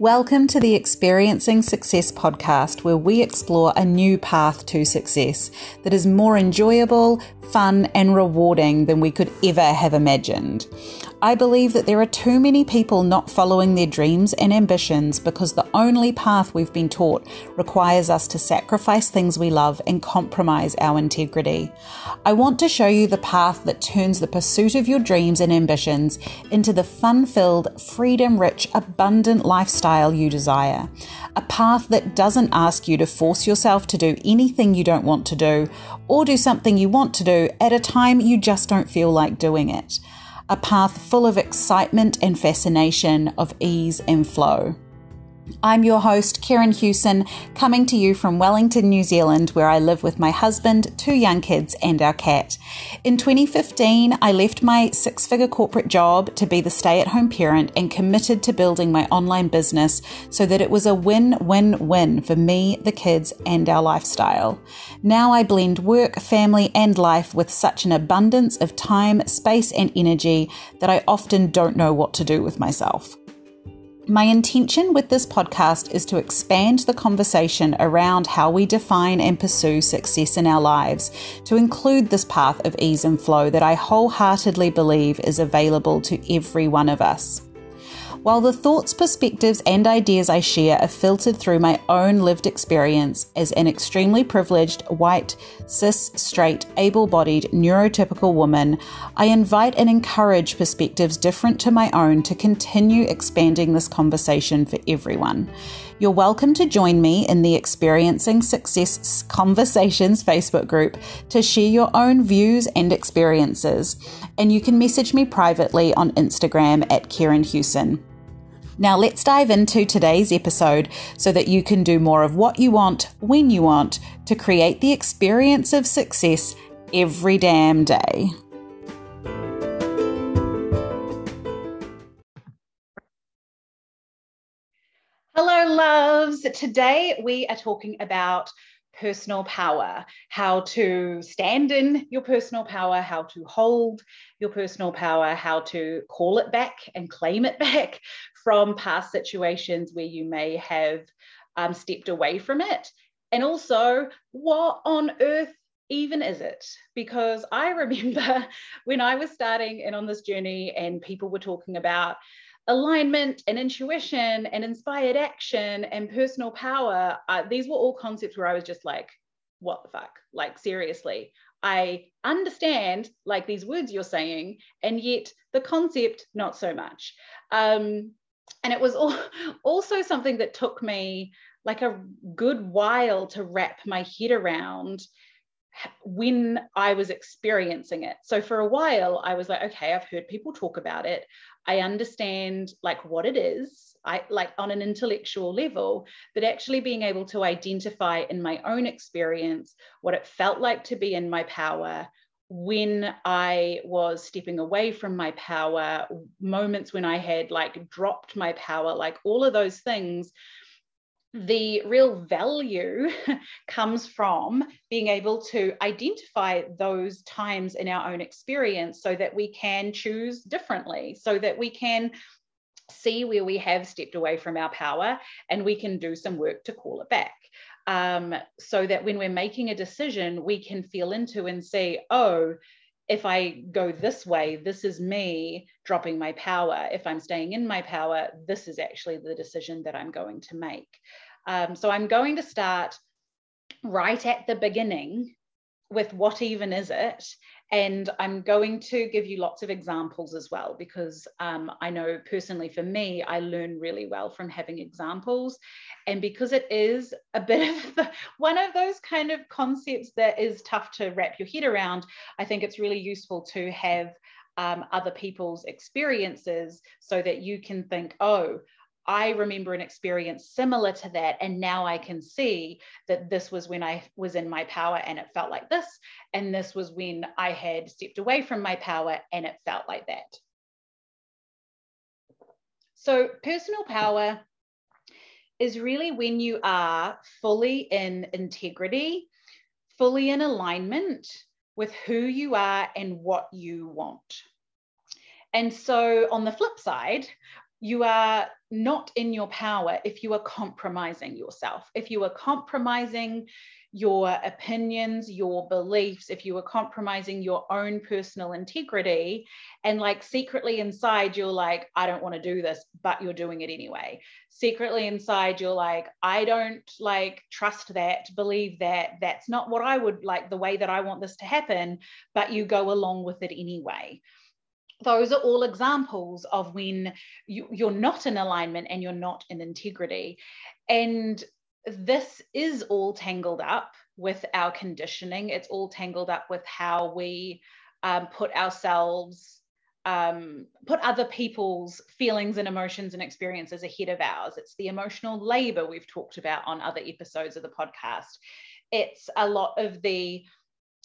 Welcome to the Experiencing Success podcast, where we explore a new path to success that is more enjoyable, fun, and rewarding than we could ever have imagined. I believe that there are too many people not following their dreams and ambitions because the only path we've been taught requires us to sacrifice things we love and compromise our integrity. I want to show you the path that turns the pursuit of your dreams and ambitions into the fun filled, freedom rich, abundant lifestyle you desire. A path that doesn't ask you to force yourself to do anything you don't want to do or do something you want to do at a time you just don't feel like doing it a path full of excitement and fascination, of ease and flow. I'm your host, Karen Hewson, coming to you from Wellington, New Zealand, where I live with my husband, two young kids, and our cat. In 2015, I left my six figure corporate job to be the stay at home parent and committed to building my online business so that it was a win win win for me, the kids, and our lifestyle. Now I blend work, family, and life with such an abundance of time, space, and energy that I often don't know what to do with myself. My intention with this podcast is to expand the conversation around how we define and pursue success in our lives to include this path of ease and flow that I wholeheartedly believe is available to every one of us. While the thoughts, perspectives, and ideas I share are filtered through my own lived experience as an extremely privileged, white, cis, straight, able bodied, neurotypical woman, I invite and encourage perspectives different to my own to continue expanding this conversation for everyone. You're welcome to join me in the Experiencing Success Conversations Facebook group to share your own views and experiences. And you can message me privately on Instagram at Karen Hewson. Now, let's dive into today's episode so that you can do more of what you want when you want to create the experience of success every damn day. Hello, loves. Today we are talking about personal power, how to stand in your personal power, how to hold your personal power, how to call it back and claim it back from past situations where you may have um, stepped away from it. And also, what on earth even is it? Because I remember when I was starting in on this journey and people were talking about alignment and intuition and inspired action and personal power, uh, these were all concepts where I was just like, what the fuck? Like, seriously, I understand like these words you're saying, and yet the concept, not so much. Um, and it was also something that took me like a good while to wrap my head around when I was experiencing it. So for a while, I was like, okay, I've heard people talk about it. I understand like what it is, I like on an intellectual level, but actually being able to identify in my own experience what it felt like to be in my power when I was stepping away from my power, moments when I had like dropped my power, like all of those things the real value comes from being able to identify those times in our own experience so that we can choose differently, so that we can see where we have stepped away from our power and we can do some work to call it back. Um, so that when we're making a decision, we can feel into and say, oh, if I go this way, this is me dropping my power. If I'm staying in my power, this is actually the decision that I'm going to make. Um, so I'm going to start right at the beginning with what even is it? And I'm going to give you lots of examples as well, because um, I know personally for me, I learn really well from having examples. And because it is a bit of the, one of those kind of concepts that is tough to wrap your head around, I think it's really useful to have um, other people's experiences so that you can think, oh, I remember an experience similar to that. And now I can see that this was when I was in my power and it felt like this. And this was when I had stepped away from my power and it felt like that. So, personal power is really when you are fully in integrity, fully in alignment with who you are and what you want. And so, on the flip side, you are not in your power if you are compromising yourself, if you are compromising your opinions, your beliefs, if you are compromising your own personal integrity, and like secretly inside, you're like, I don't want to do this, but you're doing it anyway. Secretly inside, you're like, I don't like trust that, believe that, that's not what I would like, the way that I want this to happen, but you go along with it anyway those are all examples of when you, you're not in alignment and you're not in integrity. And this is all tangled up with our conditioning. It's all tangled up with how we um, put ourselves, um, put other people's feelings and emotions and experiences ahead of ours. It's the emotional labor we've talked about on other episodes of the podcast. It's a lot of the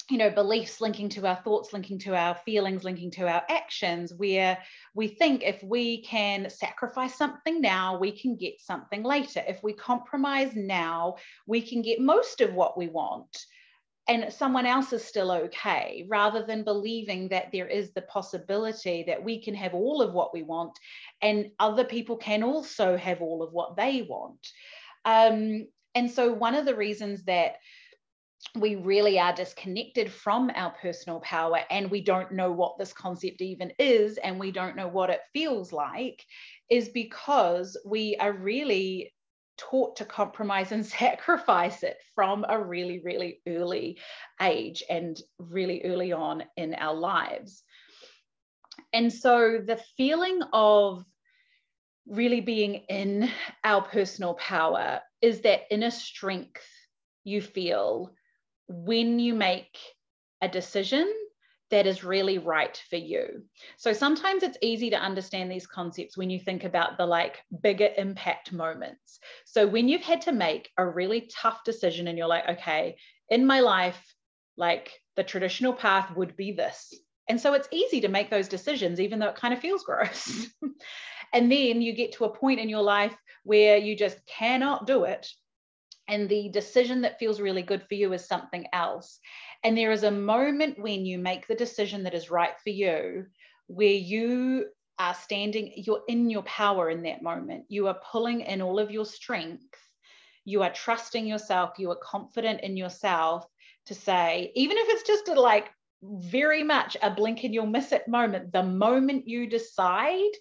you know beliefs linking to our thoughts linking to our feelings linking to our actions where we think if we can sacrifice something now we can get something later. If we compromise now we can get most of what we want and someone else is still okay rather than believing that there is the possibility that we can have all of what we want and other people can also have all of what they want. Um, and so one of the reasons that we really are disconnected from our personal power and we don't know what this concept even is and we don't know what it feels like is because we are really taught to compromise and sacrifice it from a really, really early age and really early on in our lives. And so the feeling of really being in our personal power is that inner strength you feel when you make a decision that is really right for you. So sometimes it's easy to understand these concepts when you think about the like bigger impact moments. So when you've had to make a really tough decision and you're like, okay, in my life, like the traditional path would be this. And so it's easy to make those decisions, even though it kind of feels gross. and then you get to a point in your life where you just cannot do it and the decision that feels really good for you is something else. And there is a moment when you make the decision that is right for you, where you are standing, you're in your power in that moment. You are pulling in all of your strength. You are trusting yourself. You are confident in yourself to say, even if it's just a, like very much a blink and you'll miss it moment, the moment you decide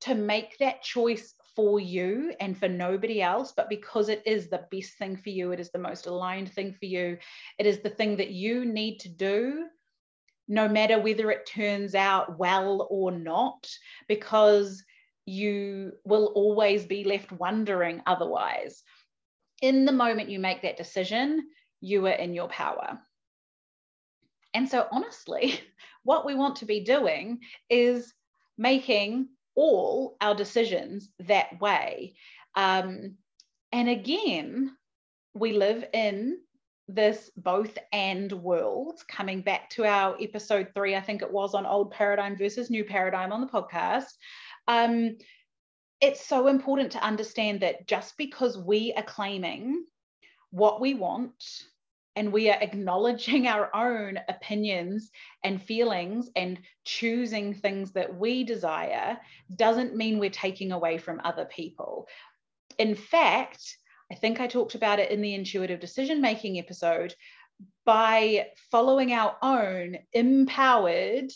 to make that choice for you and for nobody else, but because it is the best thing for you, it is the most aligned thing for you, it is the thing that you need to do, no matter whether it turns out well or not, because you will always be left wondering otherwise. In the moment you make that decision, you are in your power. And so, honestly, what we want to be doing is making all our decisions that way. Um, and again, we live in this both and world, coming back to our episode three, I think it was on old paradigm versus new paradigm on the podcast. Um, it's so important to understand that just because we are claiming what we want and we are acknowledging our own opinions and feelings and choosing things that we desire doesn't mean we're taking away from other people. In fact, I think I talked about it in the intuitive decision making episode. By following our own empowered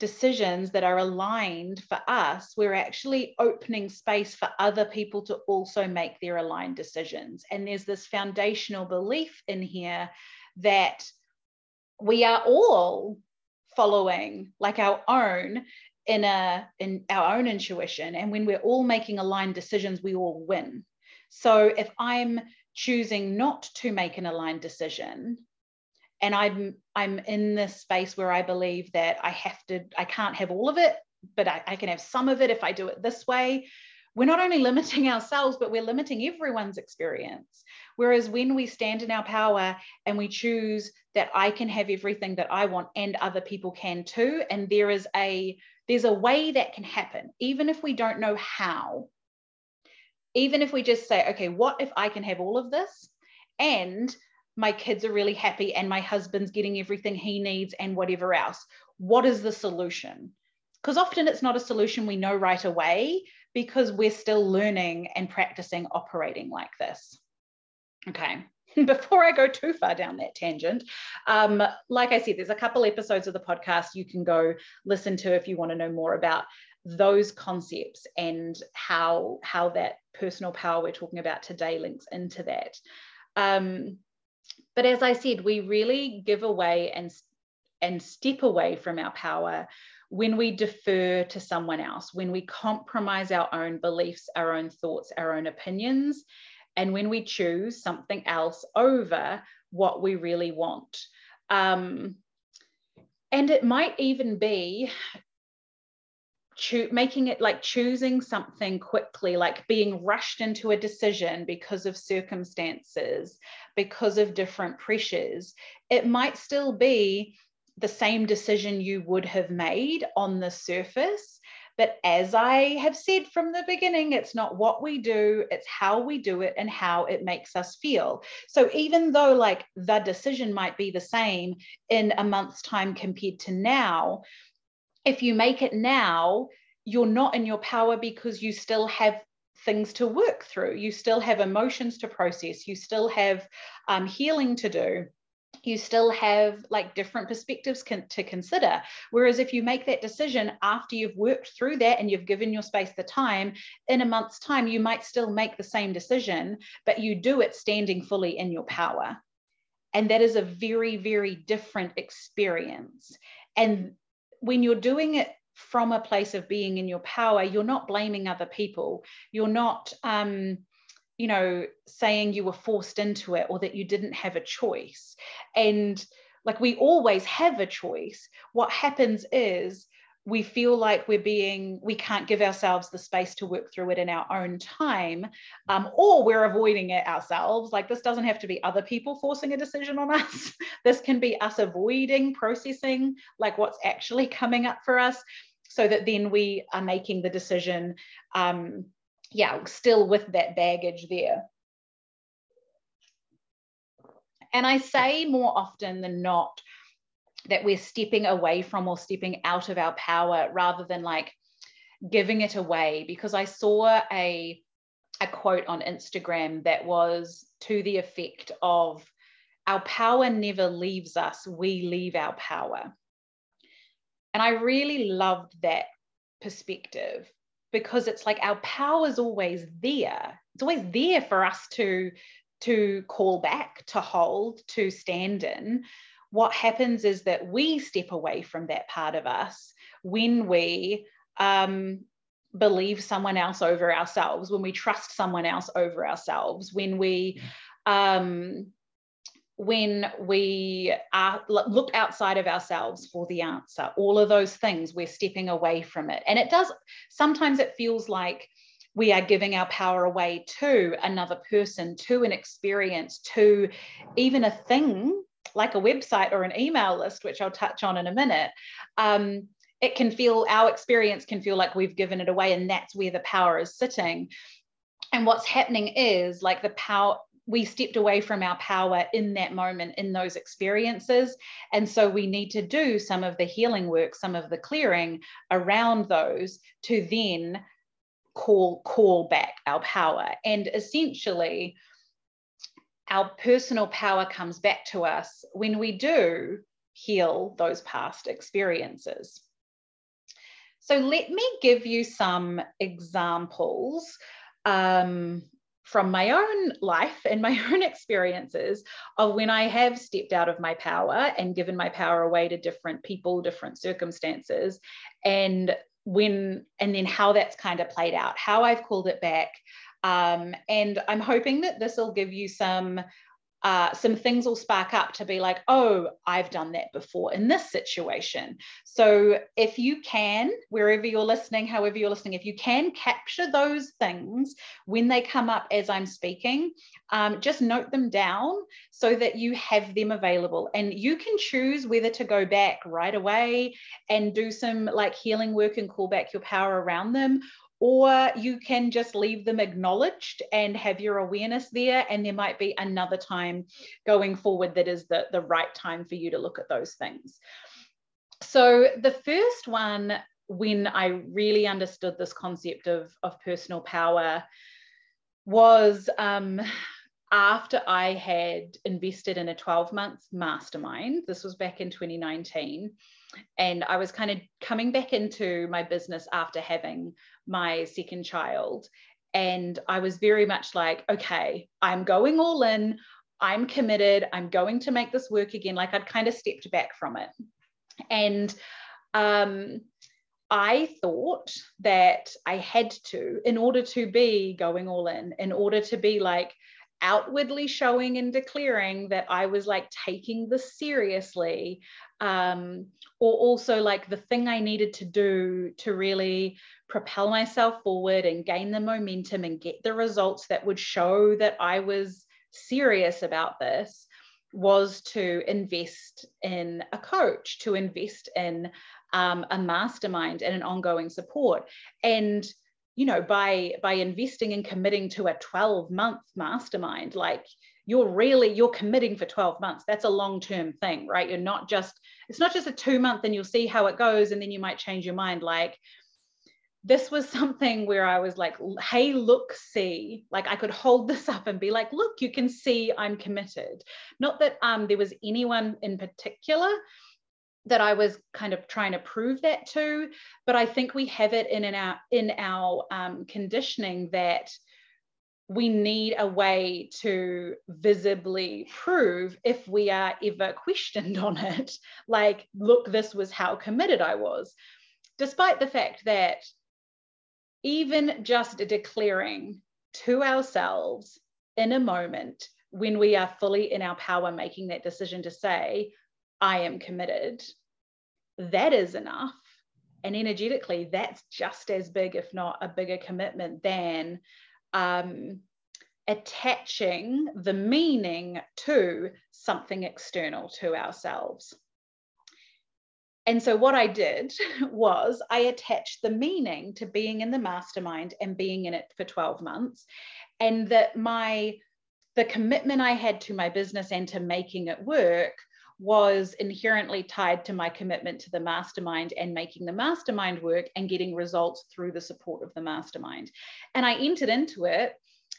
decisions that are aligned for us, we're actually opening space for other people to also make their aligned decisions. And there's this foundational belief in here that we are all following like our own in in our own intuition and when we're all making aligned decisions we all win so if i'm choosing not to make an aligned decision and i'm i'm in this space where i believe that i have to i can't have all of it but I, I, can have some of it if i do it this way. We're not only limiting ourselves but we're limiting everyone's experience. Whereas when we stand in our power and we choose that i can have everything that i want and other people can too and there is a there's a way that can happen even if we don't know how. Even if we just say okay what if i can have all of this? And my kids are really happy and my husband's getting everything he needs and whatever else. What is the solution? because often it's not a solution we know right away because we're still learning and practicing operating like this. Okay. Before I go too far down that tangent, um, like I said, there's a couple episodes of the podcast you can go listen to if you want to know more about those concepts and how how that personal power we're talking about today links into that. Um, but as I said, we really give away and and step away from our power when we defer to someone else, when we compromise our own beliefs, our own thoughts, our own opinions, and when we choose something else over what we really want. Um, and it might even be cho- making it like choosing something quickly, like being rushed into a decision because of circumstances, because of different pressures. It might still be the same decision you would have made on the surface. But as I have said from the beginning, it's not what we do, it's how we do it and how it makes us feel. So even though, like, the decision might be the same in a month's time compared to now, if you make it now, you're not in your power because you still have things to work through. You still have emotions to process. You still have um, healing to do you still have like different perspectives to consider. Whereas if you make that decision after you've worked through that and you've given your space the time, in a month's time, you might still make the same decision, but you do it standing fully in your power. And that is a very, very different experience. And when you're doing it from a place of being in your power, you're not blaming other people. You're not, um, you know, saying you were forced into it or that you didn't have a choice. And like we always have a choice. What happens is we feel like we're being, we can't give ourselves the space to work through it in our own time, um, or we're avoiding it ourselves. Like this doesn't have to be other people forcing a decision on us. this can be us avoiding processing like what's actually coming up for us so that then we are making the decision um, yeah, still with that baggage there. And I say more often than not that we're stepping away from or stepping out of our power rather than like giving it away because I saw a a quote on Instagram that was to the effect of our power never leaves us, we leave our power. And I really loved that perspective because it's like our power is always there. It's always there for us to to call back, to hold, to stand in. What happens is that we step away from that part of us when we um, believe someone else over ourselves, when we trust someone else over ourselves, when we um, when we are, look outside of ourselves for the answer. All of those things we're stepping away from it. And it does sometimes it feels like we are giving our power away to another person to an experience to even a thing like a website or an email list which i'll touch on in a minute um, it can feel our experience can feel like we've given it away and that's where the power is sitting. And what's happening is like the power we stepped away from our power in that moment in those experiences. And so we need to do some of the healing work some of the clearing around those to then call call back our power. And essentially our personal power comes back to us when we do heal those past experiences so let me give you some examples um, from my own life and my own experiences of when I have stepped out of my power and given my power away to different people, different circumstances, and when and then how that's kind of played out, how I've called it back. Um, and I'm hoping that this will give you some uh, some things will spark up to be like, oh, I've done that before in this situation. So if you can, wherever you're listening, however you're listening, if you can capture those things when they come up as I'm speaking, um, just note them down so that you have them available. And you can choose whether to go back right away and do some like healing work and call back your power around them, or you can just leave them acknowledged and have your awareness there. And there might be another time going forward that is the, the right time for you to look at those things. So the first one when I really understood this concept of, of personal power was um, after I had invested in a 12 month mastermind. This was back in 2019. And I was kind of coming back into my business after having my second child. And I was very much like, okay, I'm going all in. I'm committed. I'm going to make this work again. Like I'd kind of stepped back from it. And um, I thought that I had to, in order to be going all in, in order to be like outwardly showing and declaring that I was like taking this seriously, um, or also like the thing I needed to do to really propel myself forward and gain the momentum and get the results that would show that I was serious about this was to invest in a coach, to invest in um, a mastermind and an ongoing support. And you know by by investing and committing to a 12 month mastermind like you're really you're committing for 12 months. That's a long term thing right? You're not just it's not just a two month and you'll see how it goes and then you might change your mind. Like this was something where I was like, hey, look, see, like I could hold this up and be like, look, you can see I'm committed. Not that um, there was anyone in particular that I was kind of trying to prove that to, but I think we have it in, in our in our um, conditioning that we need a way to visibly prove if we are ever questioned on it. Like, look, this was how committed I was, despite the fact that even just declaring to ourselves in a moment when we are fully in our power making that decision to say, I am committed, that is enough. And energetically, that's just as big, if not a bigger commitment than um, attaching the meaning to something external to ourselves. And so, what I did was I attached the meaning to being in the mastermind and being in it for 12 months, and that my the commitment I had to my business and to making it work was inherently tied to my commitment to the mastermind and making the mastermind work and getting results through the support of the mastermind. And I entered into it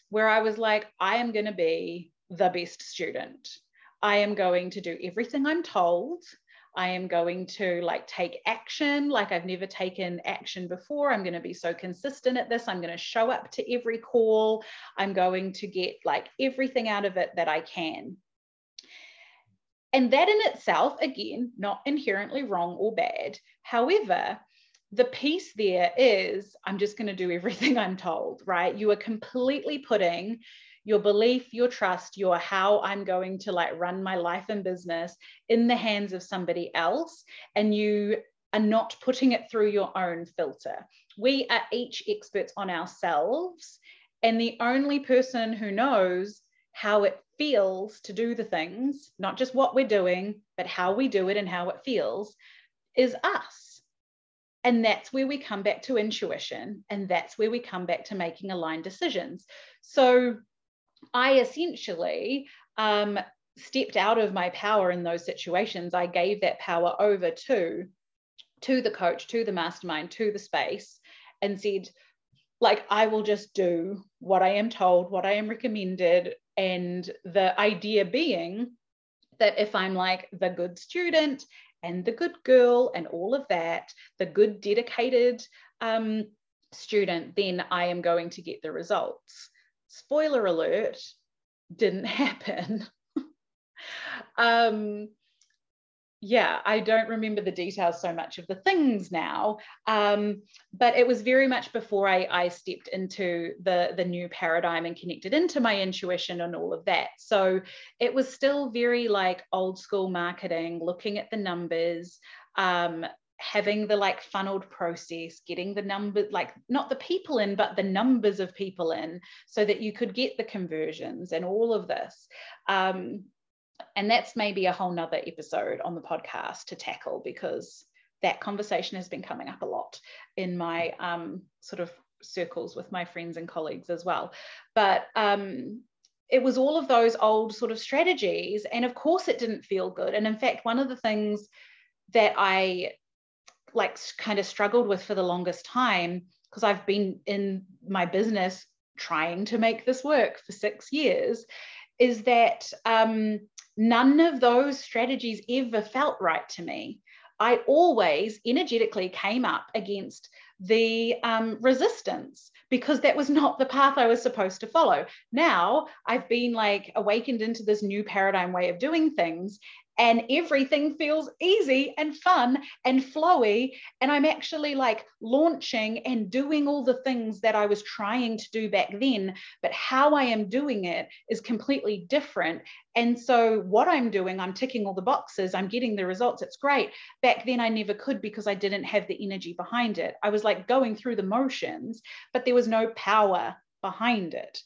where I was like, I am going to be the best student. I am going to do everything I'm told. I am going to like take action like I've never taken action before. I'm going to be so consistent at this. I'm going to show up to every call. I'm going to get like everything out of it that I can. And that in itself, again, not inherently wrong or bad. However, the piece there is I'm just going to do everything I'm told, right? You are completely putting your belief, your trust, your how I'm going to like run my life and business in the hands of somebody else. And you are not putting it through your own filter. We are each experts on ourselves. And the only person who knows how it feels to do the things, not just what we're doing, but how we do it and how it feels, is us. And that's where we come back to intuition. And that's where we come back to making aligned decisions. So I essentially um, stepped out of my power in those situations. I gave that power over to, to the coach, to the mastermind, to the space, and said, like, I will just do what I am told, what I am recommended, and the idea being that if I'm like the good student and the good girl and all of that, the good dedicated um, student, then I am going to get the results. Spoiler alert, didn't happen. um, yeah, I don't remember the details so much of the things now, um, but it was very much before I, I stepped into the, the new paradigm and connected into my intuition and all of that. So it was still very like old school marketing, looking at the numbers, um, having the like funneled process, getting the number, like not the people in, but the numbers of people in, so that you could get the conversions and all of this. Um, and that's maybe a whole nother episode on the podcast to tackle because that conversation has been coming up a lot in my um, sort of circles with my friends and colleagues as well. But um, it was all of those old sort of strategies. And of course, it didn't feel good. And in fact, one of the things that I like kind of struggled with for the longest time because I've been in my business trying to make this work for six years is that um, none of those strategies ever felt right to me. I always energetically came up against the um, resistance because that was not the path I was supposed to follow. Now I've been like awakened into this new paradigm way of doing things, and everything feels easy and fun and flowy. And I'm actually like launching and doing all the things that I was trying to do back then, but how I am doing it is completely different. And so, what I'm doing, I'm ticking all the boxes, I'm getting the results, it's great. Back then, I never could because I didn't have the energy behind it. I was like going through the motions, but there was no power behind it.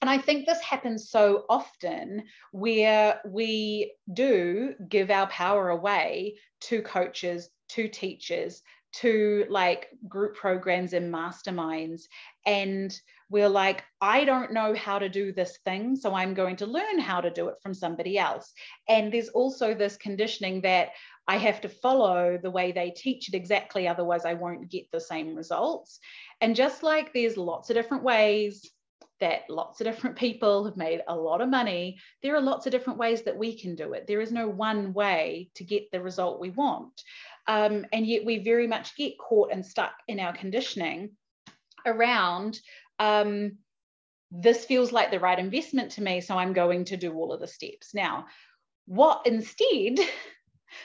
And I think this happens so often where we do give our power away to coaches, to teachers, to like group programs and masterminds. And we're like, I don't know how to do this thing, so I'm going to learn how to do it from somebody else. And there's also this conditioning that I have to follow the way they teach it exactly, otherwise, I won't get the same results. And just like there's lots of different ways that lots of different people have made a lot of money. There are lots of different ways that we can do it. There is no one way to get the result we want. Um, and yet we very much get caught and stuck in our conditioning around um, this feels like the right investment to me, so I'm going to do all of the steps. Now, what instead,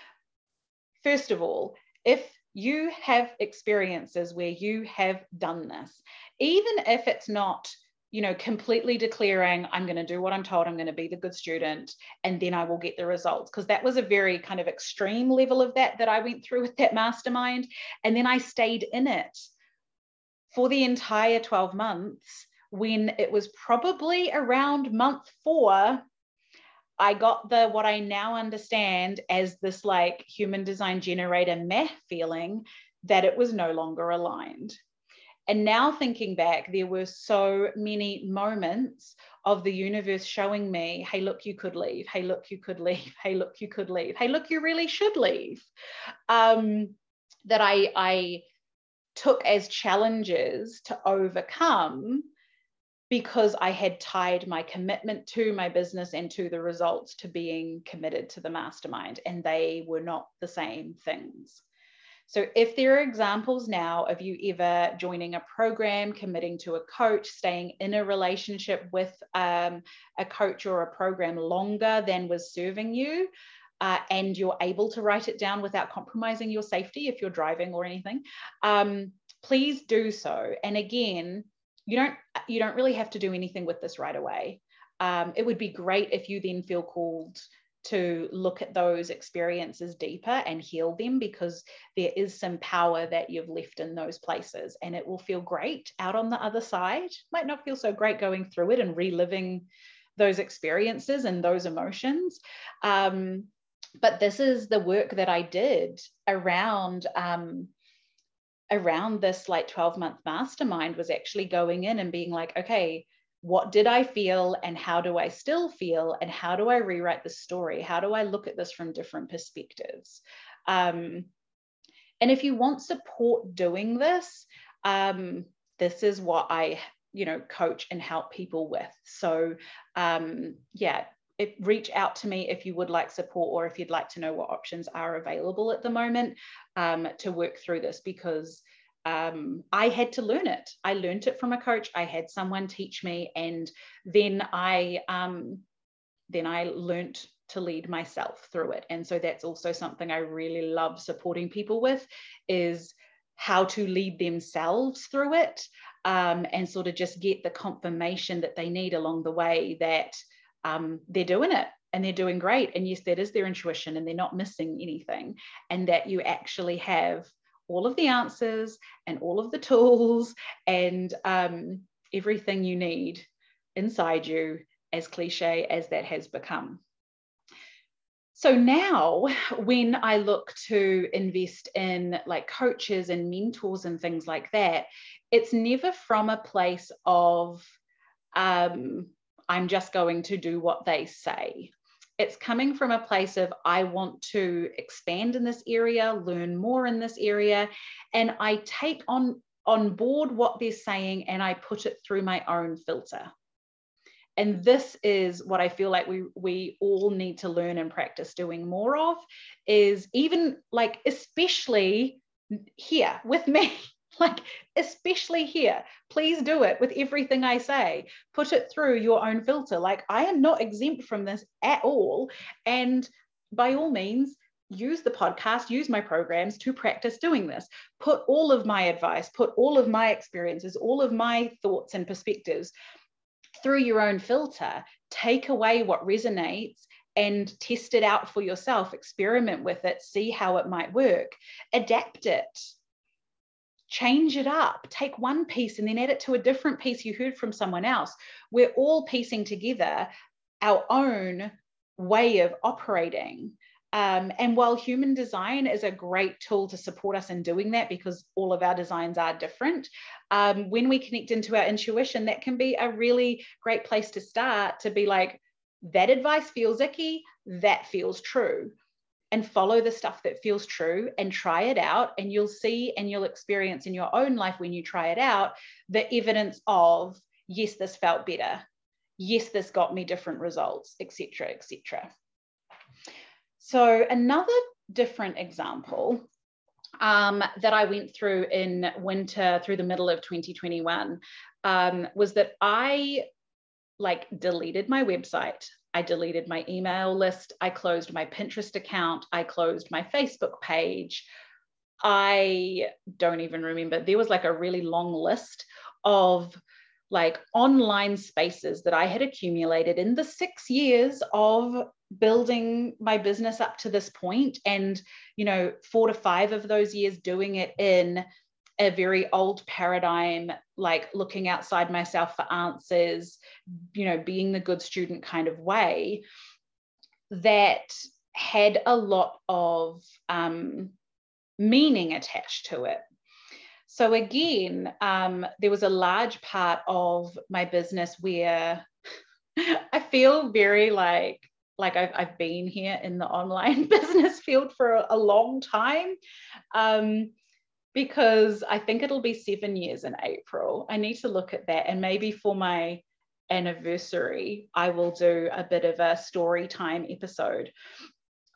first of all, if you have experiences where you have done this, even if it's not you know, completely declaring, I'm going to do what I'm told, I'm going to be the good student, and then I will get the results. Because that was a very kind of extreme level of that that I went through with that mastermind. And then I stayed in it for the entire 12 months when it was probably around month four. I got the what I now understand as this like human design generator meh feeling that it was no longer aligned. And now thinking back, there were so many moments of the universe showing me, hey, look, you could leave. Hey, look, you could leave. Hey, look, you could leave. Hey, look, you really should leave. Um, that I, I took as challenges to overcome because I had tied my commitment to my business and to the results to being committed to the mastermind, and they were not the same things. So if there are examples now of you ever joining a program, committing to a coach, staying in a relationship with um, a coach or a program longer than was serving you, uh, and you're able to write it down without compromising your safety if you're driving or anything, um, please do so. And again, you don't you don't really have to do anything with this right away. Um, it would be great if you then feel called to look at those experiences deeper and heal them because there is some power that you've left in those places and it will feel great out on the other side. Might not feel so great going through it and reliving those experiences and those emotions. Um, but this is the work that I did around. Um, around this like 12 month mastermind was actually going in and being like okay what did I feel and how do I still feel and how do I rewrite the story? How do I look at this from different perspectives? Um, and if you want support doing this, um, this is what I, you know, coach and help people with. So um, yeah, reach out to me if you would like support or if you'd like to know what options are available at the moment um, to work through this because um, I had to learn it. I learned it from a coach. I had someone teach me, and then I um, then I learned to lead myself through it. And so that's also something I really love supporting people with is how to lead themselves through it um, and sort of just get the confirmation that they need along the way that um, they're doing it and they're doing great. And yes, that is their intuition and they're not missing anything. And that you actually have all of the answers and all of the tools and um, everything you need inside you, as cliche as that has become. So now, when I look to invest in like coaches and mentors and things like that, it's never from a place of, um, I'm just going to do what they say It's coming from a place of, I want to expand in this area, learn more in this area. And I take on, on board what they're saying and I put it through my own filter. And this is what I feel like we, we all need to learn and practice doing more of is even like, especially here with me like especially here please do it with everything i say. Put it through your own filter. Like i am not exempt from this at all. And by all means use the podcast use my programs to practice doing this. Put all of my advice put all of my experiences all of my thoughts and perspectives through your own filter. Take away what resonates and test it out for yourself. Experiment with it. See how it might work. Adapt it change it up. Take one piece and then add it to a different piece you heard from someone else. We're all piecing together our own way of operating. Um, and while human design is a great tool to support us in doing that because all of our designs are different, um, when we connect into our intuition, that can be a really great place to start to be like, that advice feels icky, that feels true and follow the stuff that feels true and try it out. And you'll see and you'll experience in your own life when you try it out the evidence of yes this felt better. Yes this got me different results etc etc so another different example um, that I went through in winter through the middle of 2021 um, was that I like deleted my website. I deleted my email list. I closed my Pinterest account. I closed my Facebook page. I don't even remember. There was like a really long list of like online spaces that I had accumulated in the six years of building my business up to this point and you know four to five of those years doing it in a very old paradigm, like looking outside myself for answers, you know, being the good student kind of way, that had a lot of um, meaning attached to it. So, again, um, there was a large part of my business where I feel very like like I've, I've been here in the online business field for a, long time. Um, because I think it'll be seven years in April. I need to look at that. And maybe for my anniversary, I will do a bit of a story time episode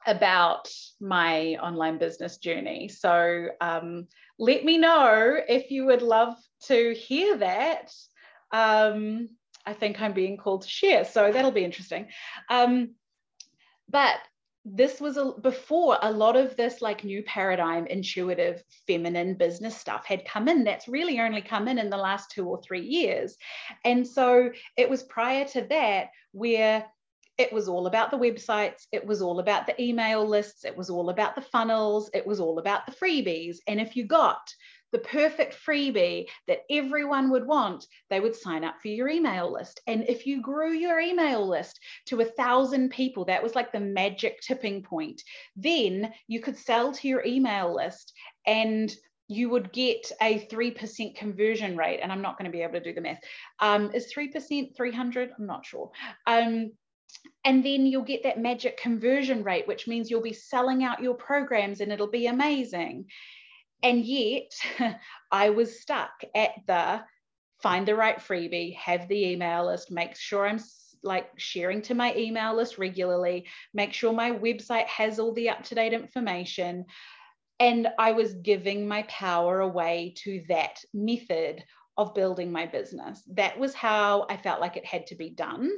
about my online business journey. So um, let me know if you would love to hear that. Um, I think I'm being called to share, so that'll be interesting. Um, but this was a, before a lot of this like new paradigm intuitive feminine business stuff had come in. That's really only come in in the last two or three years. And so it was prior to that where it was all about the websites it was all about the email lists it was all about the funnels it was all about the freebies. And if you got the perfect freebie that everyone would want, they would sign up for your email list. And if you grew your email list to a thousand people, that was like the magic tipping point. Then you could sell to your email list and you would get a 3% conversion rate. And I'm not going to be able to do the math. Um, is 3% 300? I'm not sure. Um, and then you'll get that magic conversion rate, which means you'll be selling out your programs and it'll be amazing. And yet I was stuck at the find the right freebie, have the email list, make sure I'm like sharing to my email list regularly, make sure my website has all the up to date information. And I was giving my power away to that method of building my business. That was how I felt like it had to be done.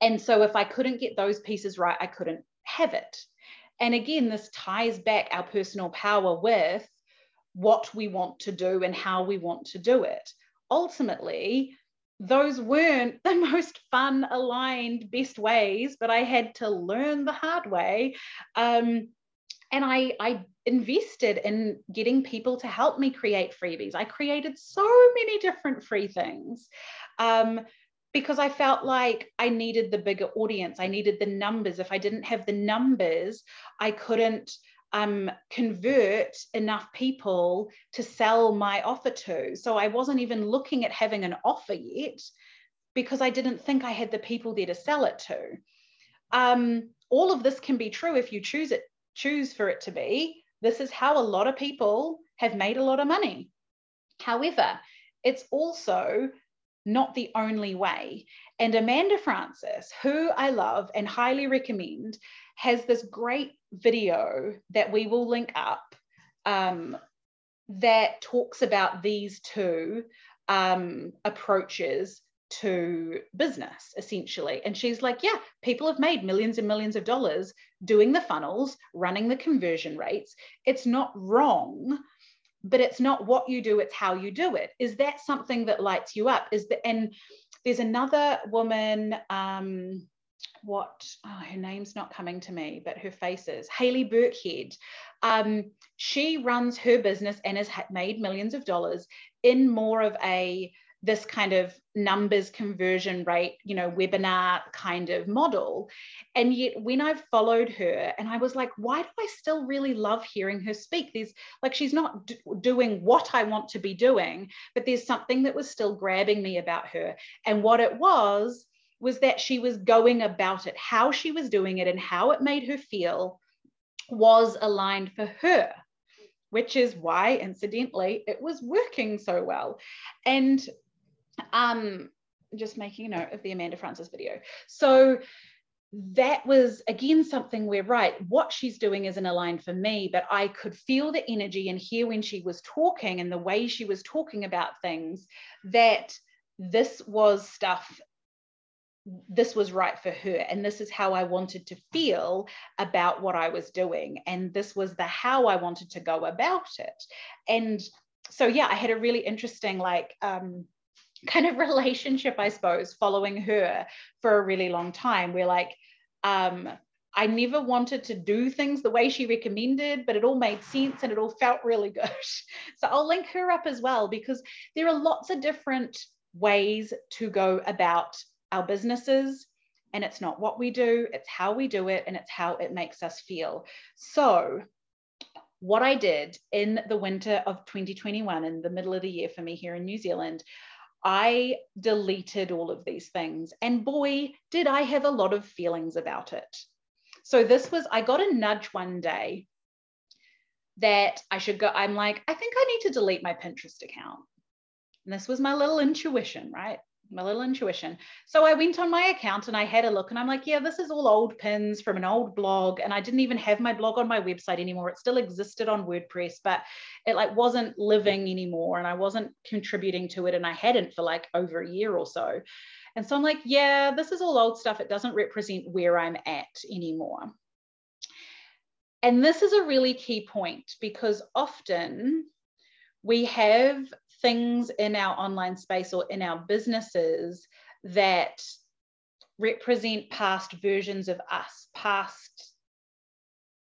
And so if I couldn't get those pieces right, I couldn't have it. And again, this ties back our personal power with what we want to do and how we want to do it. Ultimately, those weren't the most fun, aligned, best ways, but I had to learn the hard way. Um, and I, I invested in getting people to help me create freebies. I created so many different free things. Um, because I felt like I needed the bigger audience. I needed the numbers. If I didn't have the numbers, I couldn't um, convert enough people to sell my offer to. So I wasn't even looking at having an offer yet because I didn't think I had the people there to sell it to. um, all of this can be true if you choose it, choose for it to be. This is how a lot of people have made a lot of money. However, it's also not the only way. And Amanda Frances, who I love and highly recommend, has this great video that we will link up um, that talks about these two um, approaches to business essentially. And she's like, yeah, people have made millions and millions of dollars doing the funnels, running the conversion rates. It's not wrong but it's not what you do it's how you do it. Is that something that lights you up? Is that and there's another woman um what oh, her name's not coming to me but her face is haley burkhead. Um, she runs her business and has made millions of dollars in more of a this kind of numbers conversion rate, you know, webinar kind of model. And yet, when I've followed her, and I was like, why do I still really love hearing her speak? There's like, she's not d- doing what I want to be doing, but there's something that was still grabbing me about her. And what it was, was that she was going about it, how she was doing it, and how it made her feel was aligned for her which is why incidentally it was working so well and um, just making a note of the Amanda Frances video. So that was again something where right what she's doing isn't aligned for me but i could feel the energy and hear when she was talking and the way she was talking about things that this was stuff this was right for her and this is how i wanted to feel about what i was doing and this was the how i wanted to go about it and so yeah i had a really interesting like um kind of relationship, I suppose, following her for a really long time. We're like, um, I never wanted to do things the way she recommended, but it all made sense and it all felt really good. So I'll link her up as well because there are lots of different ways to go about our businesses. And it's not what we do, it's how we do it, and it's how it makes us feel. So, what I did in the winter of 2021, in the middle of the year for me here in New Zealand, I deleted all of these things. And boy, did I have a lot of feelings about it. So this was, I got a nudge one day that I should go. I'm like, I think I need to delete my Pinterest account. And this was my little intuition, right? My little intuition. So I went on my account and I had a look and I'm like, yeah, this is all old pins from an old blog. And I didn't even have my blog on my website anymore. It still existed on WordPress, but it like wasn't living anymore and I wasn't contributing to it. And I hadn't for like over a year or so. And so I'm like, yeah, this is all old stuff. It doesn't represent where I'm at anymore. And this is a really key point because often we have things in our online space or in our businesses that represent past versions of us, past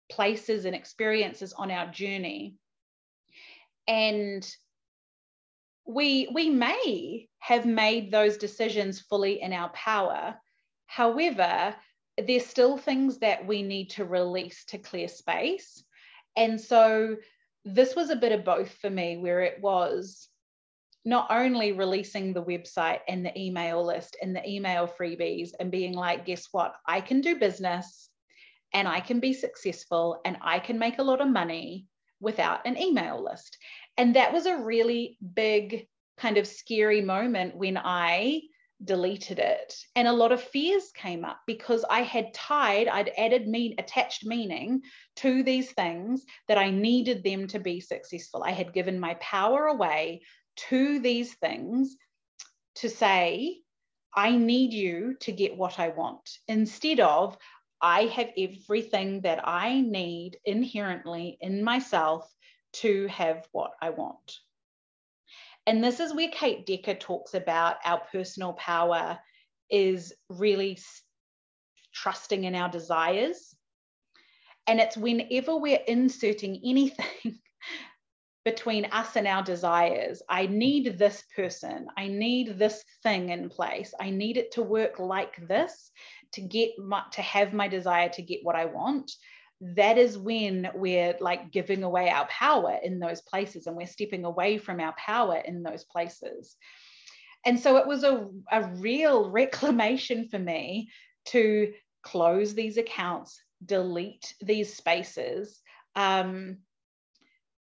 places and experiences on our journey. And we, we may have made those decisions fully in our power. However, there's still things that we need to release to clear space. And so this was a bit of both for me, where it was not only releasing the website and the email list and the email freebies and being like, guess what? I can do business and I can be successful and I can make a lot of money without an email list. And that was a really big kind of scary moment when I deleted it. And a lot of fears came up because I had tied, I'd added mean attached meaning to these things that I needed them to be successful. I had given my power away to these things to say, I need you to get what I want, instead of, I have everything that I need inherently in myself to have what I want. And this is where Kate Decker talks about our personal power is really trusting in our desires. And it's whenever we're inserting anything between us and our desires. I need this person. I need this thing in place. I need it to work like this to get my, to have my desire to get what I want. That is when we're like giving away our power in those places and we're stepping away from our power in those places. And so it was a, a real reclamation for me to close these accounts, delete these spaces. Um,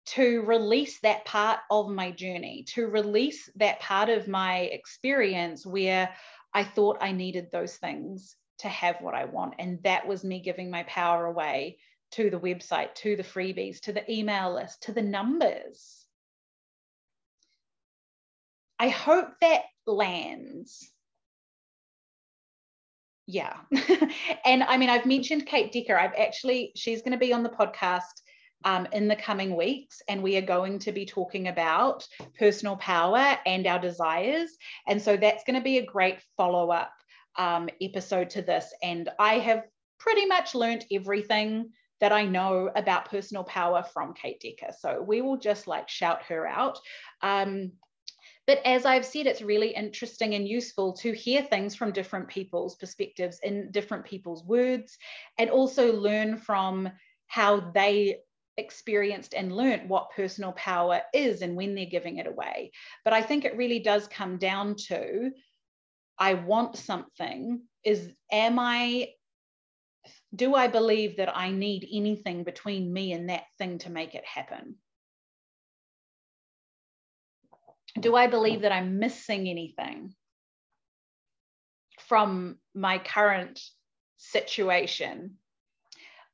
to release that part of my journey, to release that part of my experience where I thought I needed those things to have what I want. And that was me giving my power away to the website, to the freebies, to the email list, to the numbers. I hope that lands. Yeah. and I mean, I've mentioned Kate Decker. I've actually, she's going to be on the podcast um, in the coming weeks, and we are going to be talking about personal power and our desires. And so that's going to be a great follow up um, episode to this. And I have pretty much learned everything that I know about personal power from Kate Decker. So we will just like shout her out. Um, but as I've said, it's really interesting and useful to hear things from different people's perspectives in different people's words and also learn from how they experienced and learnt what personal power is and when they're giving it away. But I think it really does come down to I want something is am I do I believe that I need anything between me and that thing to make it happen? Do I believe that I'm missing anything from my current situation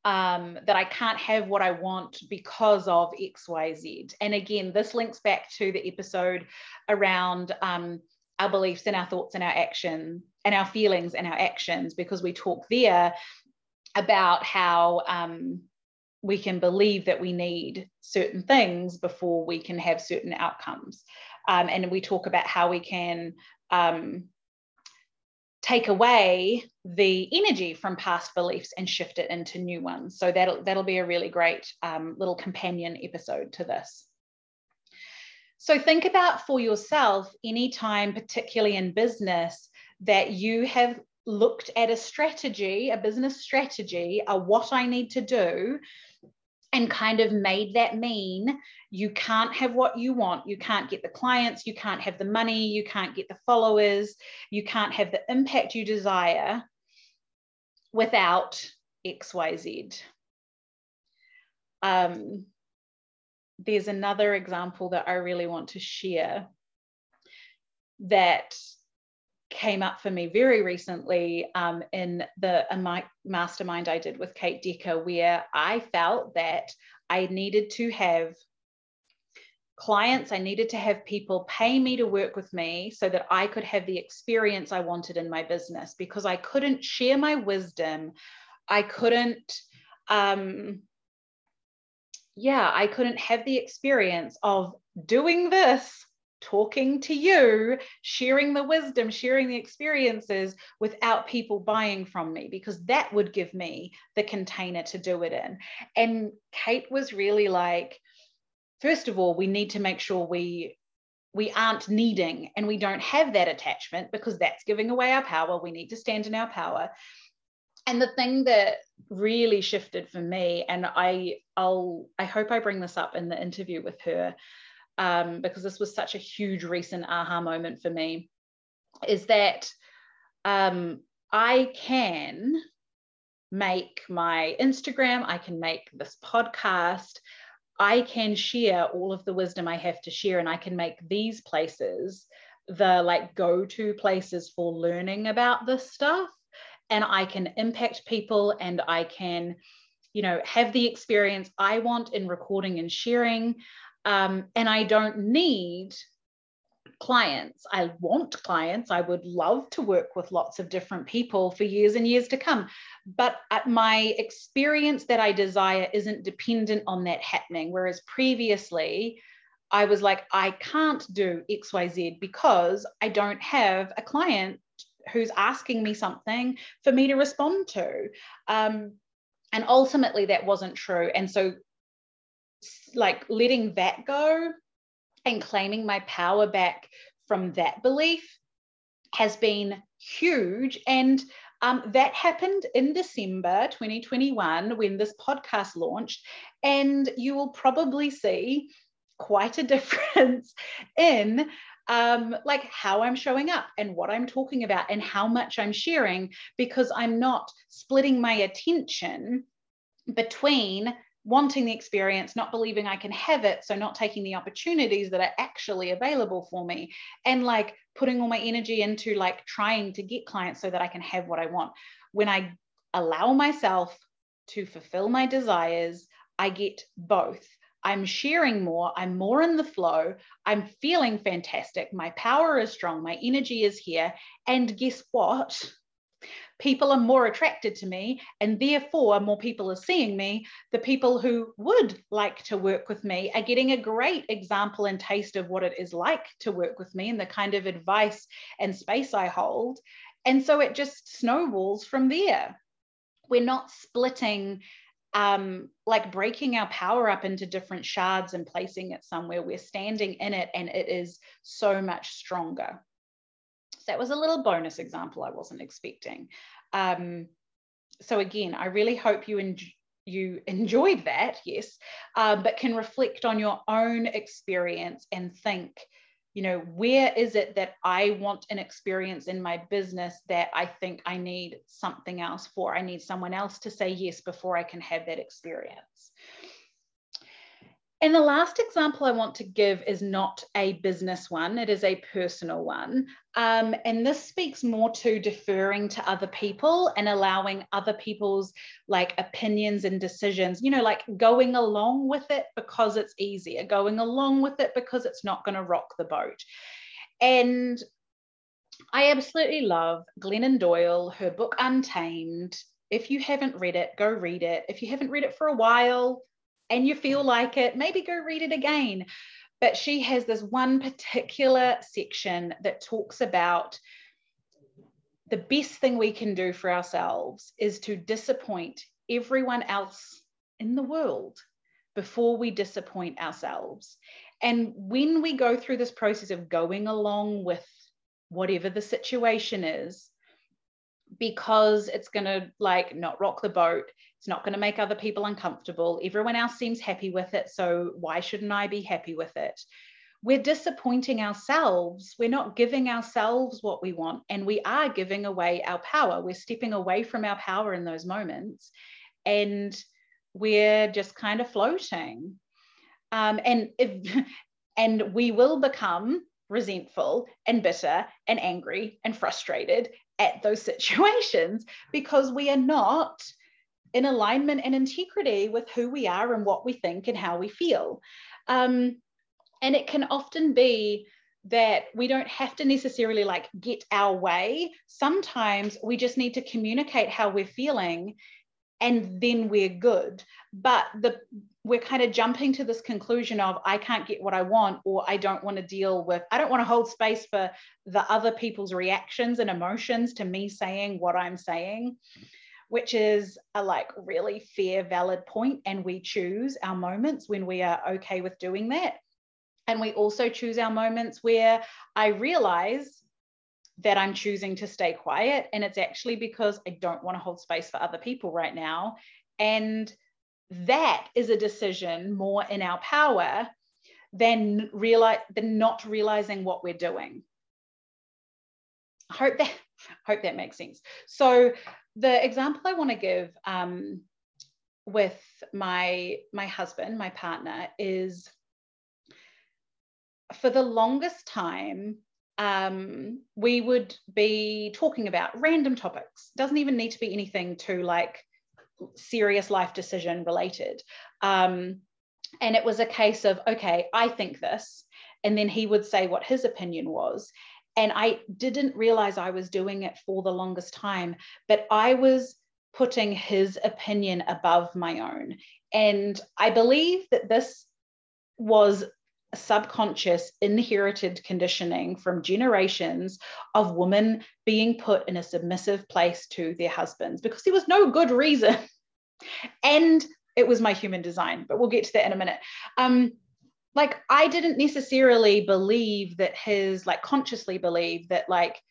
um, that I can't have what I want because of XYZ. And again, this links back to the episode around um, our beliefs and our thoughts and our action and our feelings and our actions, because we talk there about how um, we can believe that we need certain things before we can have certain outcomes. Um, and we talk about how we can um, take away the energy from past beliefs and shift it into new ones. So that'll that'll be a really great um, little companion episode to this. So think about for yourself any time, particularly in business, that you have looked at a strategy, a business strategy, a what I need to do, and kind of made that mean you can't have what you want. You can't get the clients, you can't have the money, you can't get the followers, you can't have the impact you desire without XYZ. Um, there's another example that I really want to share that came up for me very recently um, in the my mastermind I did with Kate Decker, where I felt that I needed to have clients, I needed to have people pay me to work with me so that I could have the experience I wanted in my business because I couldn't share my wisdom. I couldn't, um, yeah, I couldn't have the experience of doing this talking to you, sharing the wisdom, sharing the experiences without people buying from me, because that would give me the container to do it in. And Kate was really like, first of all, we need to make sure we we aren't needing and we don't have that attachment because that's giving away our power. We need to stand in our power. And the thing that really shifted for me, and I I'll I hope I bring this up in the interview with her, um, because this was such a huge recent aha moment for me, is that um, I can make my Instagram, I can make this podcast, I can share all of the wisdom I have to share, and I can make these places the like go to places for learning about this stuff. And I can impact people and I can, you know, have the experience I want in recording and sharing. Um, and I don't need clients. I want clients. I would love to work with lots of different people for years and years to come. But my experience that I desire isn't dependent on that happening. Whereas previously, I was like, I can't do XYZ because I don't have a client who's asking me something for me to respond to. Um, and ultimately, that wasn't true. And so like letting that go and claiming my power back from that belief has been huge. And um, that happened in December 2021 when this podcast launched. And you will probably see quite a difference in um, like how I'm showing up and what I'm talking about and how much I'm sharing because I'm not splitting my attention between wanting the experience, not believing I can have it, so not taking the opportunities that are actually available for me, and like putting all my energy into like trying to get clients so that I can have what I want. When I allow myself to fulfill my desires, I get both. I'm sharing more, I'm more in the flow, I'm feeling fantastic, my power is strong, my energy is here. And guess what? People are more attracted to me, and therefore, more people are seeing me. The people who would like to work with me are getting a great example and taste of what it is like to work with me and the kind of advice and space I hold. And so it just snowballs from there. We're not splitting um, like breaking our power up into different shards and placing it somewhere. We're standing in it and it is so much stronger. That was a little bonus example I wasn't expecting. Um, so again, I really hope you enjoy you enjoyed that, yes, um, but can reflect on your own experience and think, you know, where is it that I want an experience in my business that I think I need something else for? I need someone else to say yes before I can have that experience. And the last example I want to give is not a business one, it is a personal one. Um, and this speaks more to deferring to other people and allowing other people's like opinions and decisions, you know, like going along with it because it's easier, going along with it because it's not going to rock the boat. And I absolutely love Glennon Doyle, her book Untamed. If you haven't read it, go read it. If you haven't read it for a while, and you feel like it, maybe go read it again. But she has this one particular section that talks about the best thing we can do for ourselves is to disappoint everyone else in the world before we disappoint ourselves. And when we go through this process of going along with whatever the situation is, because it's going to like not rock the boat, it's not going to make other people uncomfortable. Everyone else seems happy with it. So why shouldn't I be happy with it? We're disappointing ourselves. We're not giving ourselves what we want, and we are giving away our power. We're stepping away from our power in those moments, and we're just kind of floating. Um, and if, and we will become resentful and bitter and angry and frustrated at those situations because we are not in alignment and integrity with who we are and what we think and how we feel. Um, and it can often be that we don't have to necessarily like get our way. Sometimes we just need to communicate how we're feeling and then we're good. But the we're kind of jumping to this conclusion of I can't get what I want or I don't want to deal with I don't want to hold space for the other people's reactions and emotions to me saying what I'm saying which is a like really fair, valid point, and we choose our moments when we are okay with doing that. And we also choose our moments where I realize that I'm choosing to stay quiet. And it's actually because I don't want to hold space for other people right now. And that is a decision more in our power than realize than not realizing what we're doing. I hope that hope that makes sense. So the example I want to give um, with my my husband, my partner, is for the longest time um, we would be talking about random topics. Doesn't even need to be anything too like serious life decision related. Um, and it was a case of okay, I think this, and then he would say what his opinion was, and I didn't realize I was doing it for the longest time, but I was putting his opinion above my own. And I believe that this was subconscious inherited conditioning from generations of women being put in a submissive place to their husbands because there was no good reason. and it was my human design, but we'll get to that in a minute. Um, like I didn't necessarily believe that his like consciously believe that like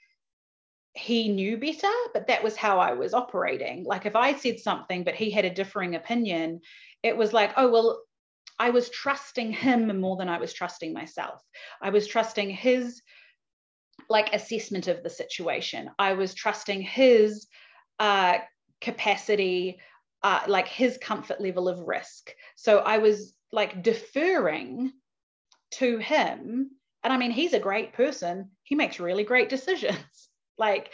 he knew better, but that was how I was operating. Like if I said something, but he had a differing opinion, it was like, oh, well, I was trusting him more than I was trusting myself. I was trusting his like assessment of the situation. I was trusting his uh, capacity, uh, like his comfort level of risk. So I was like deferring to him. And I mean, he's a great person. He makes really great decisions. like,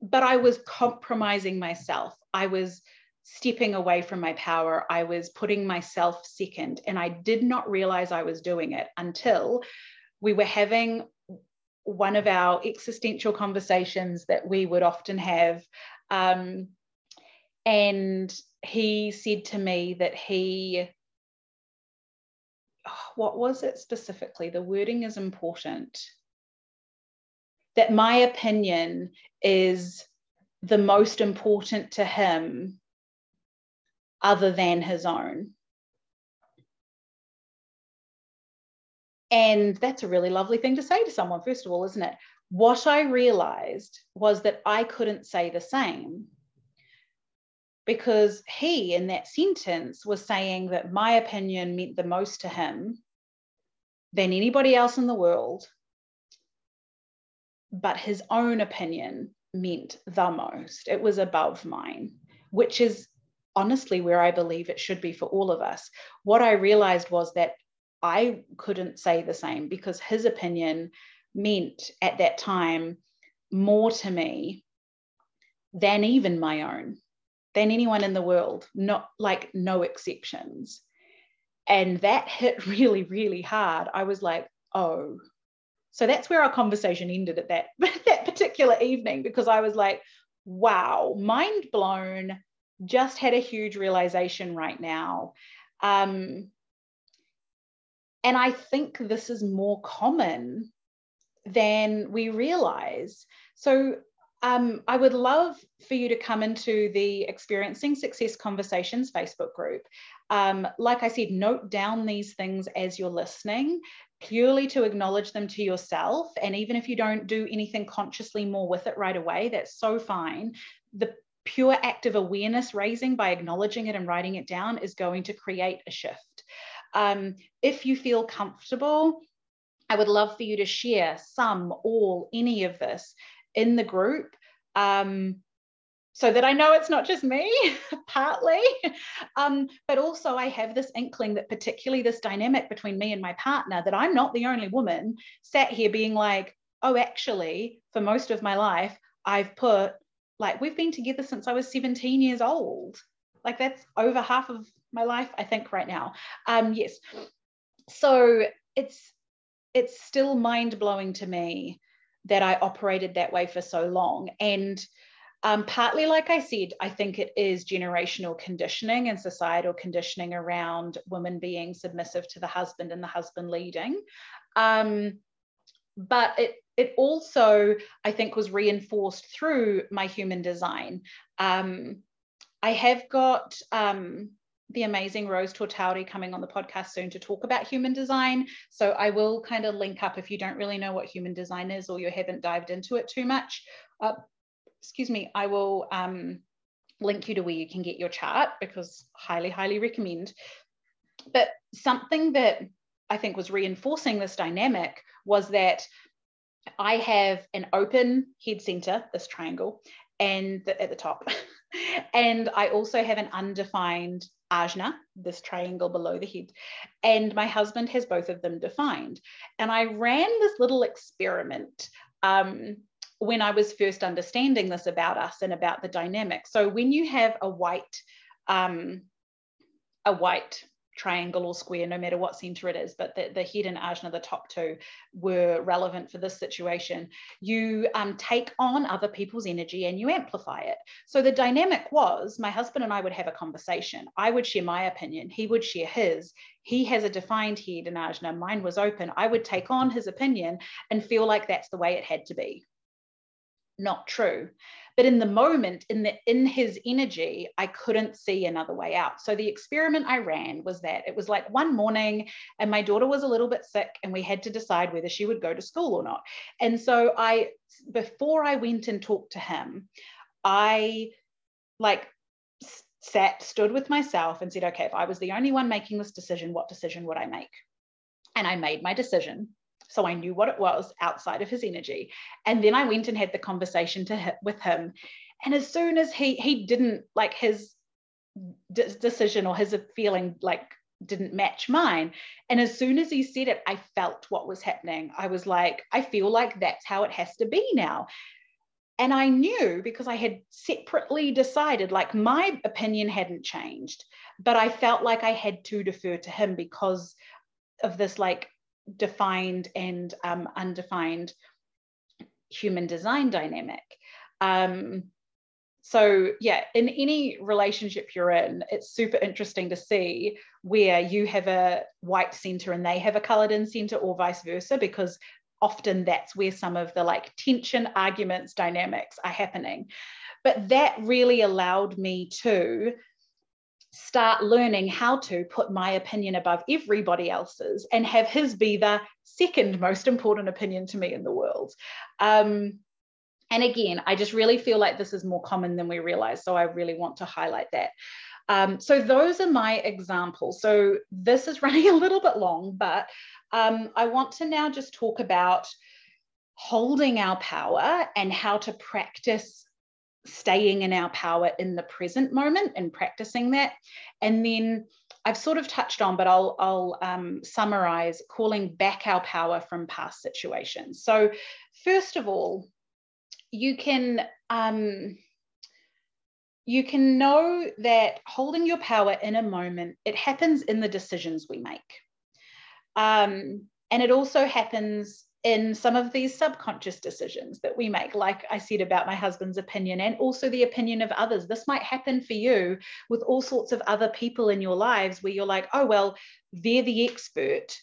but I was compromising myself. I was stepping away from my power. I was putting myself second. And I did not realize I was doing it until we were having one of our existential conversations that we would often have. Um, and he said to me that he, what was it specifically? The wording is important. That my opinion is the most important to him other than his own. And that's a really lovely thing to say to someone, first of all, isn't it? What I realized was that I couldn't say the same because he, in that sentence, was saying that my opinion meant the most to him than anybody else in the world, but his own opinion meant the most. It was above mine, which is honestly where I believe it should be for all of us. What I realized was that I couldn't say the same because his opinion meant at that time more to me than even my own, than anyone in the world, not like no exceptions. And that hit really, really hard. I was like, oh. So that's where our conversation ended at that, that particular evening because I was like, wow, mind blown, just had a huge realization right now. Um, and I think this is more common than we realize. So um, I would love for you to come into the Experiencing Success Conversations Facebook group. Um, like I said, note down these things as you're listening, purely to acknowledge them to yourself. And even if you don't do anything consciously more with it right away, that's so fine. The pure act of awareness raising by acknowledging it and writing it down is going to create a shift. Um, if you feel comfortable, I would love for you to share some, all, any of this in the group. Um, so that I know it's not just me, partly, um, but also I have this inkling that, particularly this dynamic between me and my partner, that I'm not the only woman sat here being like, oh, actually, for most of my life, I've put like, we've been together since I was 17 years old. Like, that's over half of my life, I think, right now. Um, yes. So it's it's still mind blowing to me that I operated that way for so long. And um, partly, like I said, I think it is generational conditioning and societal conditioning around women being submissive to the husband and the husband leading. Um, but it it also, I think, was reinforced through my human design. Um, I have got um, the amazing Rose Tortauri coming on the podcast soon to talk about human design. So I will kind of link up if you don't really know what human design is or you haven't dived into it too much. Uh, excuse me, I will um, link you to where you can get your chart because highly, highly recommend. But something that I think was reinforcing this dynamic was that I have an open head center, this triangle, and the, at the top. and I also have an undefined ajna, this triangle below the head. And my husband has both of them defined. And I ran this little experiment um, when I was first understanding this about us and about the dynamic. So when you have a white, um, a white triangle or square, no matter what center it is, but the, the head and ajna, the top two, were relevant for this situation. You um, take on other people's energy and you amplify it. So the dynamic was my husband and I would have a conversation. I would share my opinion, he would share his. He has a defined head and ajna, mine was open. I would take on his opinion and feel like that's the way it had to be. Not true but in the moment in the in his energy i couldn't see another way out so the experiment i ran was that it was like one morning and my daughter was a little bit sick and we had to decide whether she would go to school or not and so i before i went and talked to him i like sat, stood with myself and said, okay, if I was the only one making this decision, what decision would I make? And I made my decision. So I knew what it was outside of his energy. And then I went and had the conversation to with him. And as soon as he he didn't like his decision or his feeling like didn't match mine. And as soon as he said it, I felt what was happening. I was like, I feel like that's how it has to be now. And I knew because I had separately decided, like my opinion hadn't changed, but I felt like I had to defer to him because of this like defined and um, undefined human design dynamic. Um, so yeah in any relationship you're in it's super interesting to see where you have a white center and they have a colored in center or vice versa because often that's where some of the like tension arguments dynamics are happening but that really allowed me to start learning how to put my opinion above everybody else's and have his be the second most important opinion to me in the world um, and again, I just really feel like this is more common than we realize. So I really want to highlight that. Um, so those are my examples. So this is running a little bit long, but um, I want to now just talk about holding our power and how to practice staying in our power in the present moment and practicing that. And then I've sort of touched on, but I'll, I'll um, summarize calling back our power from past situations. So first of all, you can um, you can know that holding your power in a moment it happens in the decisions we make um, and it also happens in some of these subconscious decisions that we make like i said about my husband's opinion and also the opinion of others this might happen for you with all sorts of other people in your lives where you're like oh well they're the expert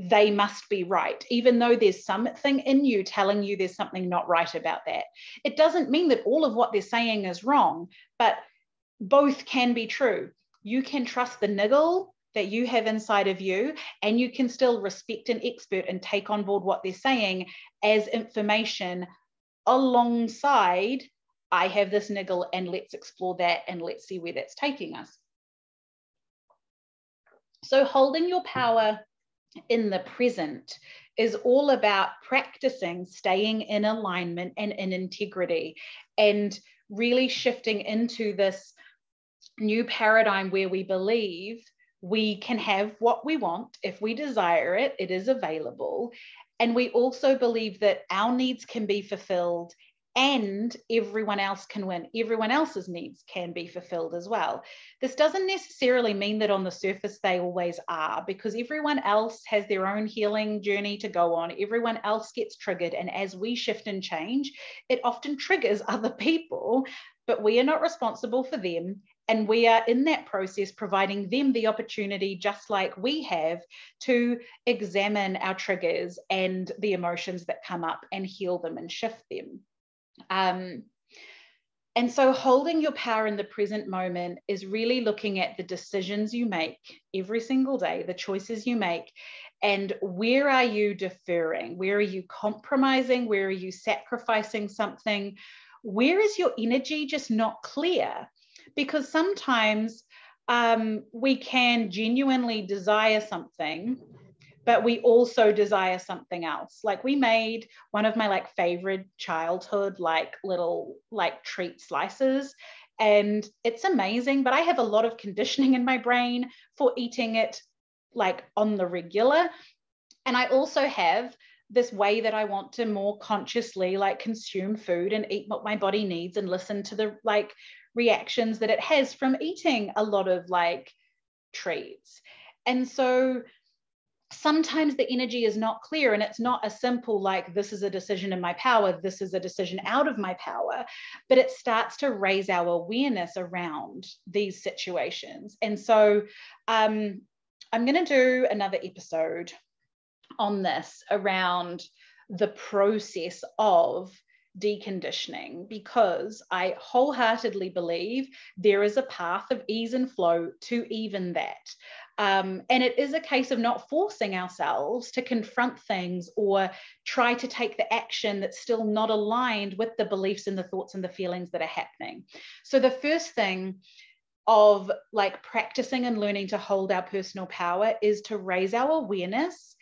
they must be right, even though there's something in you telling you there's something not right about that. It doesn't mean that all of what they're saying is wrong, but both can be true. You can trust the niggle that you have inside of you, and you can still respect an expert and take on board what they're saying as information alongside. I have this niggle, and let's explore that and let's see where that's taking us. So, holding your power in the present is all about practicing staying in alignment and in integrity and really shifting into this new paradigm where we believe we can have what we want if we desire it, it is available. And we also believe that our needs can be fulfilled and everyone else can win. Everyone else's needs can be fulfilled as well. This doesn't necessarily mean that on the surface they always are, because everyone else has their own healing journey to go on. Everyone else gets triggered. And as we shift and change, it often triggers other people, but we are not responsible for them. And we are in that process providing them the opportunity, just like we have, to examine our triggers and the emotions that come up and heal them and shift them. Um, and so, holding your power in the present moment is really looking at the decisions you make every single day, the choices you make, and where are you deferring? Where are you compromising? Where are you sacrificing something? Where is your energy just not clear? Because sometimes um, we can genuinely desire something but we also desire something else. Like we made one of my like favorite childhood like little like treat slices and it's amazing, but I have a lot of conditioning in my brain for eating it like on the regular. And I also have this way that I want to more consciously like consume food and eat what my body needs and listen to the like reactions that it has from eating a lot of like treats. And so sometimes the energy is not clear and it's not a simple like this is a decision in my power this is a decision out of my power but it starts to raise our awareness around these situations and so um, i'm going to do another episode on this around the process of deconditioning because I wholeheartedly believe there is a path of ease and flow to even that. Um, and it is a case of not forcing ourselves to confront things or try to take the action that's still not aligned with the beliefs and the thoughts and the feelings that are happening. So, the first thing of like practicing and learning to hold our personal power is to raise our awareness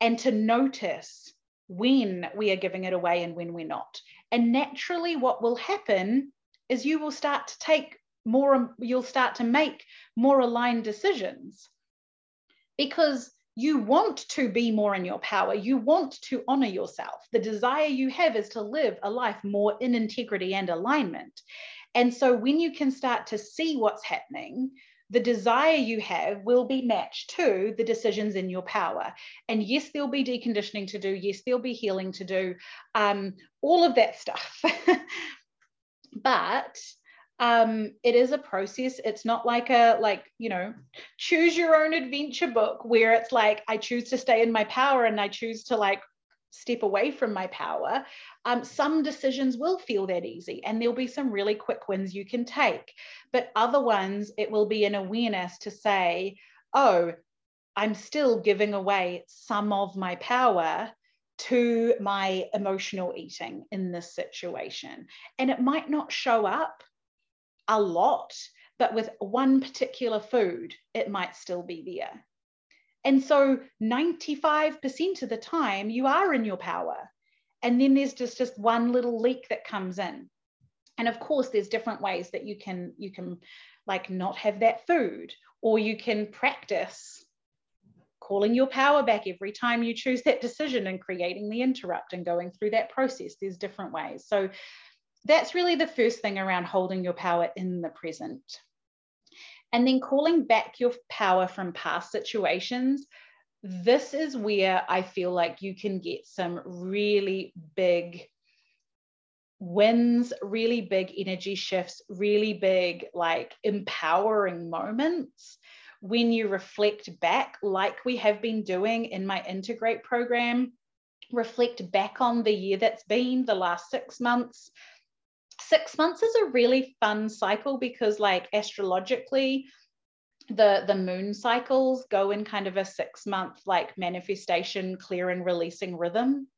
and to notice when we are giving it away and when we're not. And naturally, what will happen is you will start to take more, you'll start to make more aligned decisions because you want to be more in your power. You want to honor yourself. The desire you have is to live a life more in integrity and alignment. And so when you can start to see what's happening, the desire you have will be matched to the decisions in your power. And yes, there'll be deconditioning to do. Yes, there'll be healing to do. Um, all of that stuff. but um, it is a process. It's not like a like you know choose your own adventure book where it's like I choose to stay in my power and I choose to like step away from my power, um, some decisions will feel that easy and there'll be some really quick wins you can take. But other ones, it will be an awareness to say, oh, I'm still giving away some of my power to my emotional eating in this situation. And it might not show up a lot, but with one particular food, it might still be there. And so 95% of the time you are in your power. And then there's just, just one little leak that comes in. And of course, there's different ways that you can you can like not have that food, or you can practice calling your power back every time you choose that decision and creating the interrupt and going through that process. There's different ways. So that's really the first thing around holding your power in the present. And then calling back your power from past situations. This is where I feel like you can get some really big wins, really big energy shifts, really big, like empowering moments when you reflect back, like we have been doing in my Integrate program. Reflect back on the year that's been, the last six months, six months is a really fun cycle because like astrologically the the moon cycles go in kind of a six month like manifestation clear and releasing rhythm.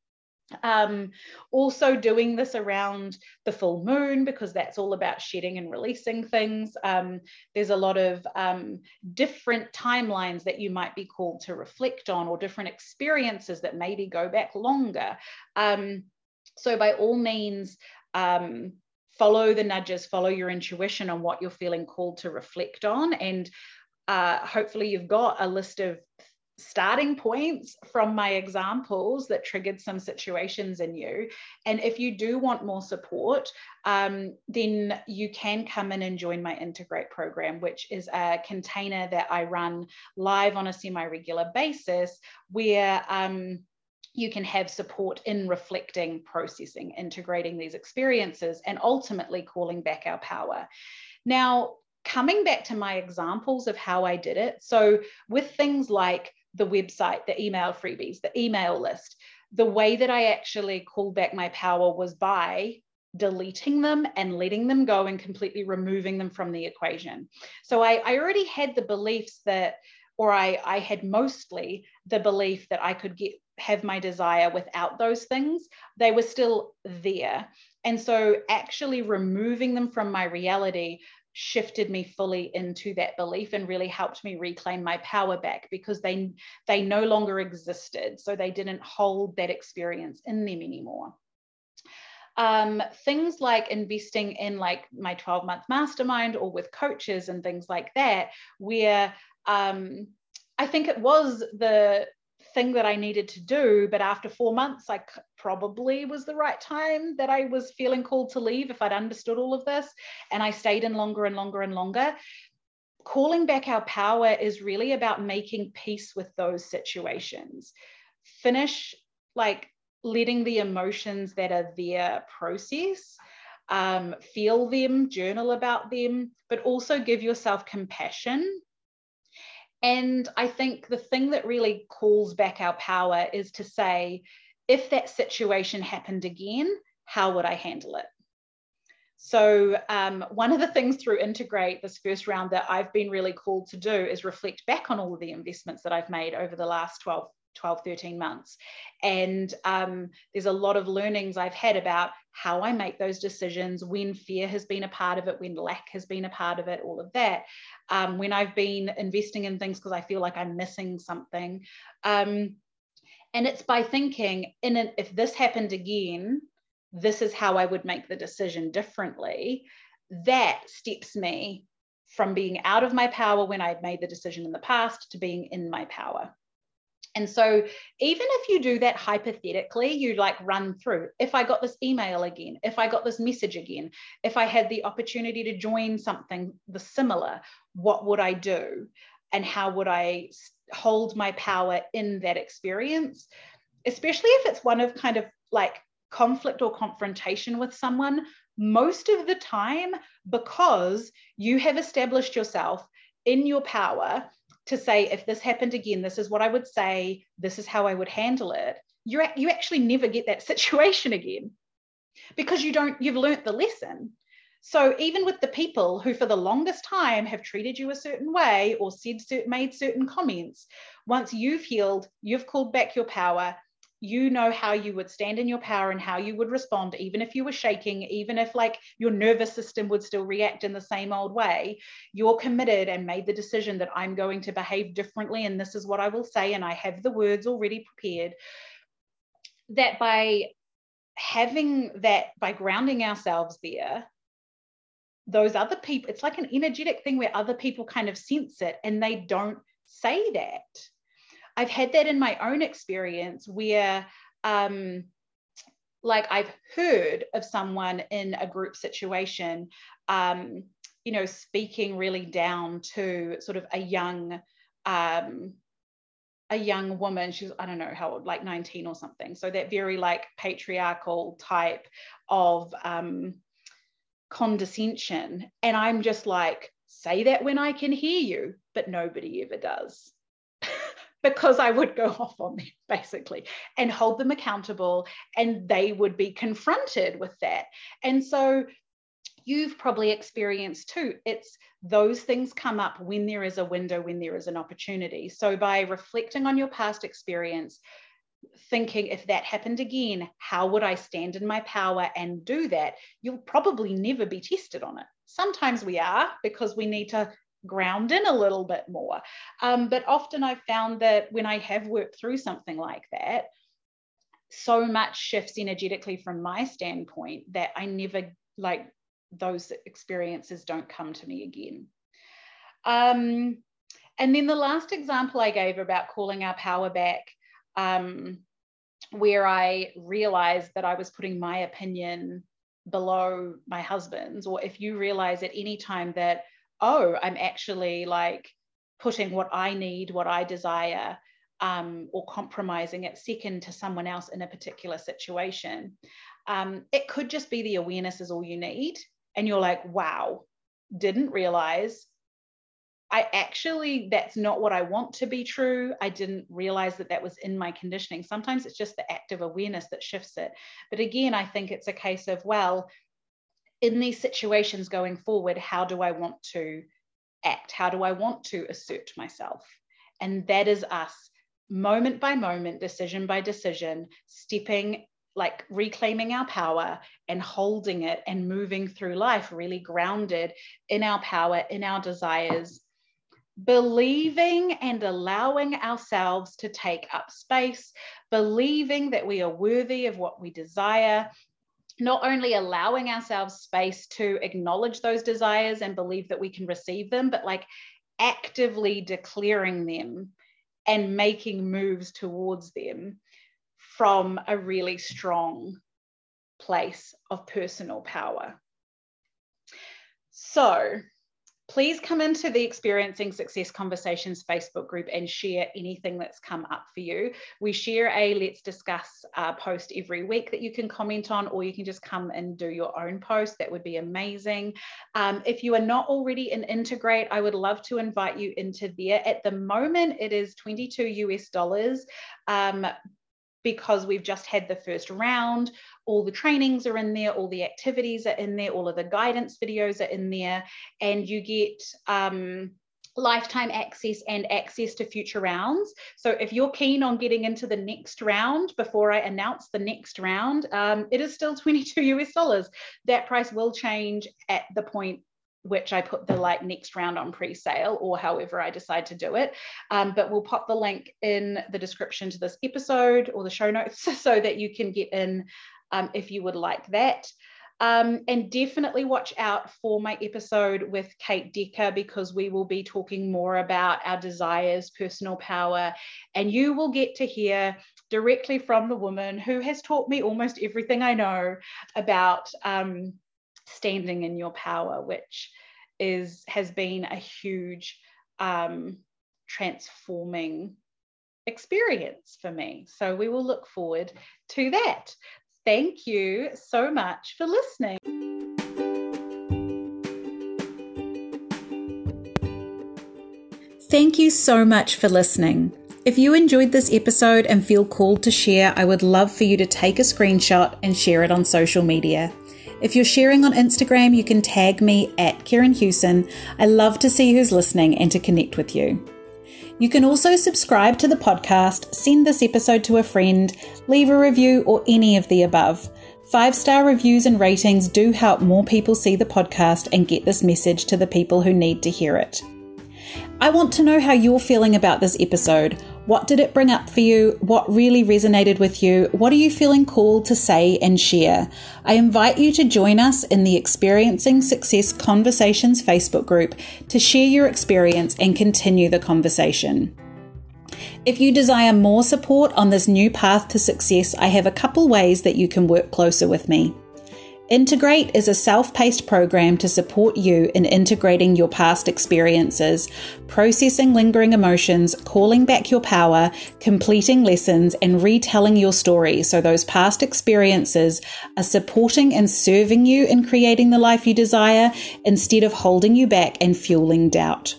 Um, also doing this around the full moon because that's all about shedding and releasing things. Um, there's a lot of um, different timelines that you might be called to reflect on or different experiences that maybe go back longer. Um, so by all means um, follow the nudges, follow your intuition on what you're feeling called to reflect on. And uh, hopefully, you've got a list of starting points from my examples that triggered some situations in you. And if you do want more support, um, then you can come in and join my Integrate program, which is a container that I run live on a semi regular basis where um, you can have support in reflecting, processing, integrating these experiences, and ultimately calling back our power. Now, coming back to my examples of how I did it. So, with things like the website, the email freebies, the email list, the way that I actually called back my power was by deleting them and letting them go and completely removing them from the equation. So I, I already had the beliefs that, or I, I had mostly the belief that I could get have my desire without those things, they were still there. And so actually removing them from my reality shifted me fully into that belief and really helped me reclaim my power back because they they no longer existed so they didn't hold that experience in them anymore um, things like investing in like my 12 month mastermind or with coaches and things like that where um, i think it was the thing that I needed to do. But after four months, I probably was the right time that I was feeling called to leave if I'd understood all of this. And I stayed in longer and longer and longer. Calling back our power is really about making peace with those situations. Finish like letting the emotions that are there process. Um, feel them, journal about them, but also give yourself compassion and I think the thing that really calls back our power is to say, if that situation happened again, how would I handle it? So, um, one of the things through Integrate, this first round that I've been really called to do is reflect back on all of the investments that I've made over the last 12 12, 13 months. And um, there's a lot of learnings I've had about how I make those decisions, when fear has been a part of it, when lack has been a part of it, all of that. Um, when I've been investing in things because I feel like I'm missing something. Um, and it's by thinking, in an, if this happened again, this is how I would make the decision differently. That steps me from being out of my power when I'd made the decision in the past to being in my power. And so, even if you do that hypothetically, you like run through if I got this email again, if I got this message again, if I had the opportunity to join something the similar, what would I do? And how would I hold my power in that experience? Especially if it's one of kind of like conflict or confrontation with someone, most of the time, because you have established yourself in your power to say, if this happened again, this is what I would say, this is how I would handle it, you you actually never get that situation again because you don't, you've learnt the lesson. So even with the people who for the longest time have treated you a certain way or said made certain comments, once you've healed, you've called back your power, you know how you would stand in your power and how you would respond even if you were shaking even if like your nervous system would still react in the same old way. You're committed and made the decision that i'm going to behave differently and this is what i will say and i have the words already prepared. That by having that by grounding ourselves there those other people it's like an energetic thing where other people kind of sense it and they don't say that I've had that in my own experience where, um, like, I've heard of someone in a group situation, um, you know, speaking really down to sort of a young, um, a young woman. She's I don't know how old, like 19 or something. So that very like patriarchal type of um, condescension, and I'm just like, say that when I can hear you, but nobody ever does because I would go off on them basically and hold them accountable and they would be confronted with that. And so you've probably experienced too. It's those things come up when there is a window, when there is an opportunity. So by reflecting on your past experience, thinking if that happened again, how would I stand in my power and do that? You'll probably never be tested on it. Sometimes we are because we need to ground in a little bit more. Um, but often I've found that when I have worked through something like that, so much shifts energetically from my standpoint that I never like those experiences don't come to me again. Um, and then the last example I gave about calling our power back, um, where I realized that I was putting my opinion below my husband's, or if you realize at any time that oh, I'm actually like putting what I need, what I desire, um, or compromising it second to someone else in a particular situation. Um, it could just be the awareness is all you need. And you're like, wow, didn't realize. I actually, that's not what I want to be true. I didn't realize that that was in my conditioning. Sometimes it's just the act of awareness that shifts it. But again, I think it's a case of, well, in these situations going forward, how do I want to act? How do I want to assert myself? And that is us moment by moment, decision by decision, stepping, like reclaiming our power and holding it and moving through life really grounded in our power, in our desires, believing and allowing ourselves to take up space, believing that we are worthy of what we desire, not only allowing ourselves space to acknowledge those desires and believe that we can receive them, but like actively declaring them and making moves towards them from a really strong place of personal power. So, please come into the Experiencing Success Conversations Facebook group and share anything that's come up for you. We share a Let's Discuss uh, post every week that you can comment on, or you can just come and do your own post. That would be amazing. Um, if you are not already in Integrate, I would love to invite you into there. At the moment, it is 22 US dollars. Um, because we've just had the first round. All the trainings are in there, all the activities are in there, all of the guidance videos are in there, and you get um, lifetime access and access to future rounds. So if you're keen on getting into the next round before I announce the next round, um, it is still 22 US dollars. That price will change at the point which I put the like next round on pre-sale or however I decide to do it. Um, but we'll pop the link in the description to this episode or the show notes so that you can get in um, if you would like that. Um, and definitely watch out for my episode with Kate Decker because we will be talking more about our desires, personal power, and you will get to hear directly from the woman who has taught me almost everything I know about um, standing in your power, which is has been a huge um, transforming experience for me. So we will look forward to that. Thank you so much for listening. Thank you so much for listening. If you enjoyed this episode and feel called to share, I would love for you to take a screenshot and share it on social media. If you're sharing on Instagram, you can tag me at Karen Hewson. I love to see who's listening and to connect with you. You can also subscribe to the podcast, send this episode to a friend, leave a review, or any of the above. Five star reviews and ratings do help more people see the podcast and get this message to the people who need to hear it. I want to know how you're feeling about this episode. What did it bring up for you? What really resonated with you? What are you feeling called to say and share? I invite you to join us in the Experiencing Success Conversations Facebook group to share your experience and continue the conversation. If you desire more support on this new path to success, I have a couple ways that you can work closer with me. Integrate is a self paced program to support you in integrating your past experiences, processing lingering emotions, calling back your power, completing lessons, and retelling your story so those past experiences are supporting and serving you in creating the life you desire instead of holding you back and fueling doubt.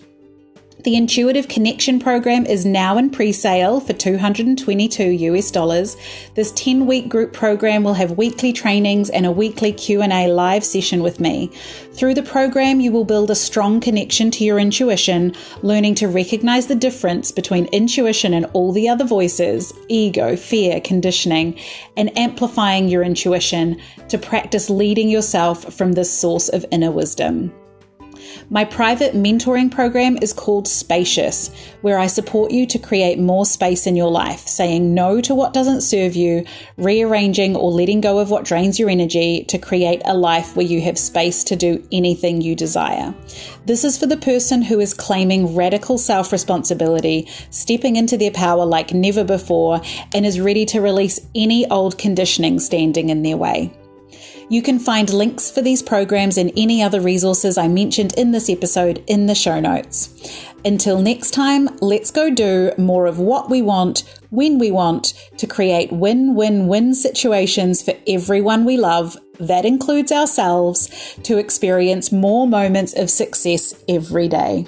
The Intuitive Connection program is now in pre-sale for 222 US dollars. This 10-week group program will have weekly trainings and a weekly Q&A live session with me. Through the program, you will build a strong connection to your intuition, learning to recognize the difference between intuition and all the other voices, ego, fear, conditioning, and amplifying your intuition to practice leading yourself from this source of inner wisdom. My private mentoring program is called Spacious, where I support you to create more space in your life, saying no to what doesn't serve you, rearranging or letting go of what drains your energy to create a life where you have space to do anything you desire. This is for the person who is claiming radical self responsibility, stepping into their power like never before, and is ready to release any old conditioning standing in their way. You can find links for these programs and any other resources I mentioned in this episode in the show notes. Until next time, let's go do more of what we want when we want to create win win win situations for everyone we love. That includes ourselves to experience more moments of success every day.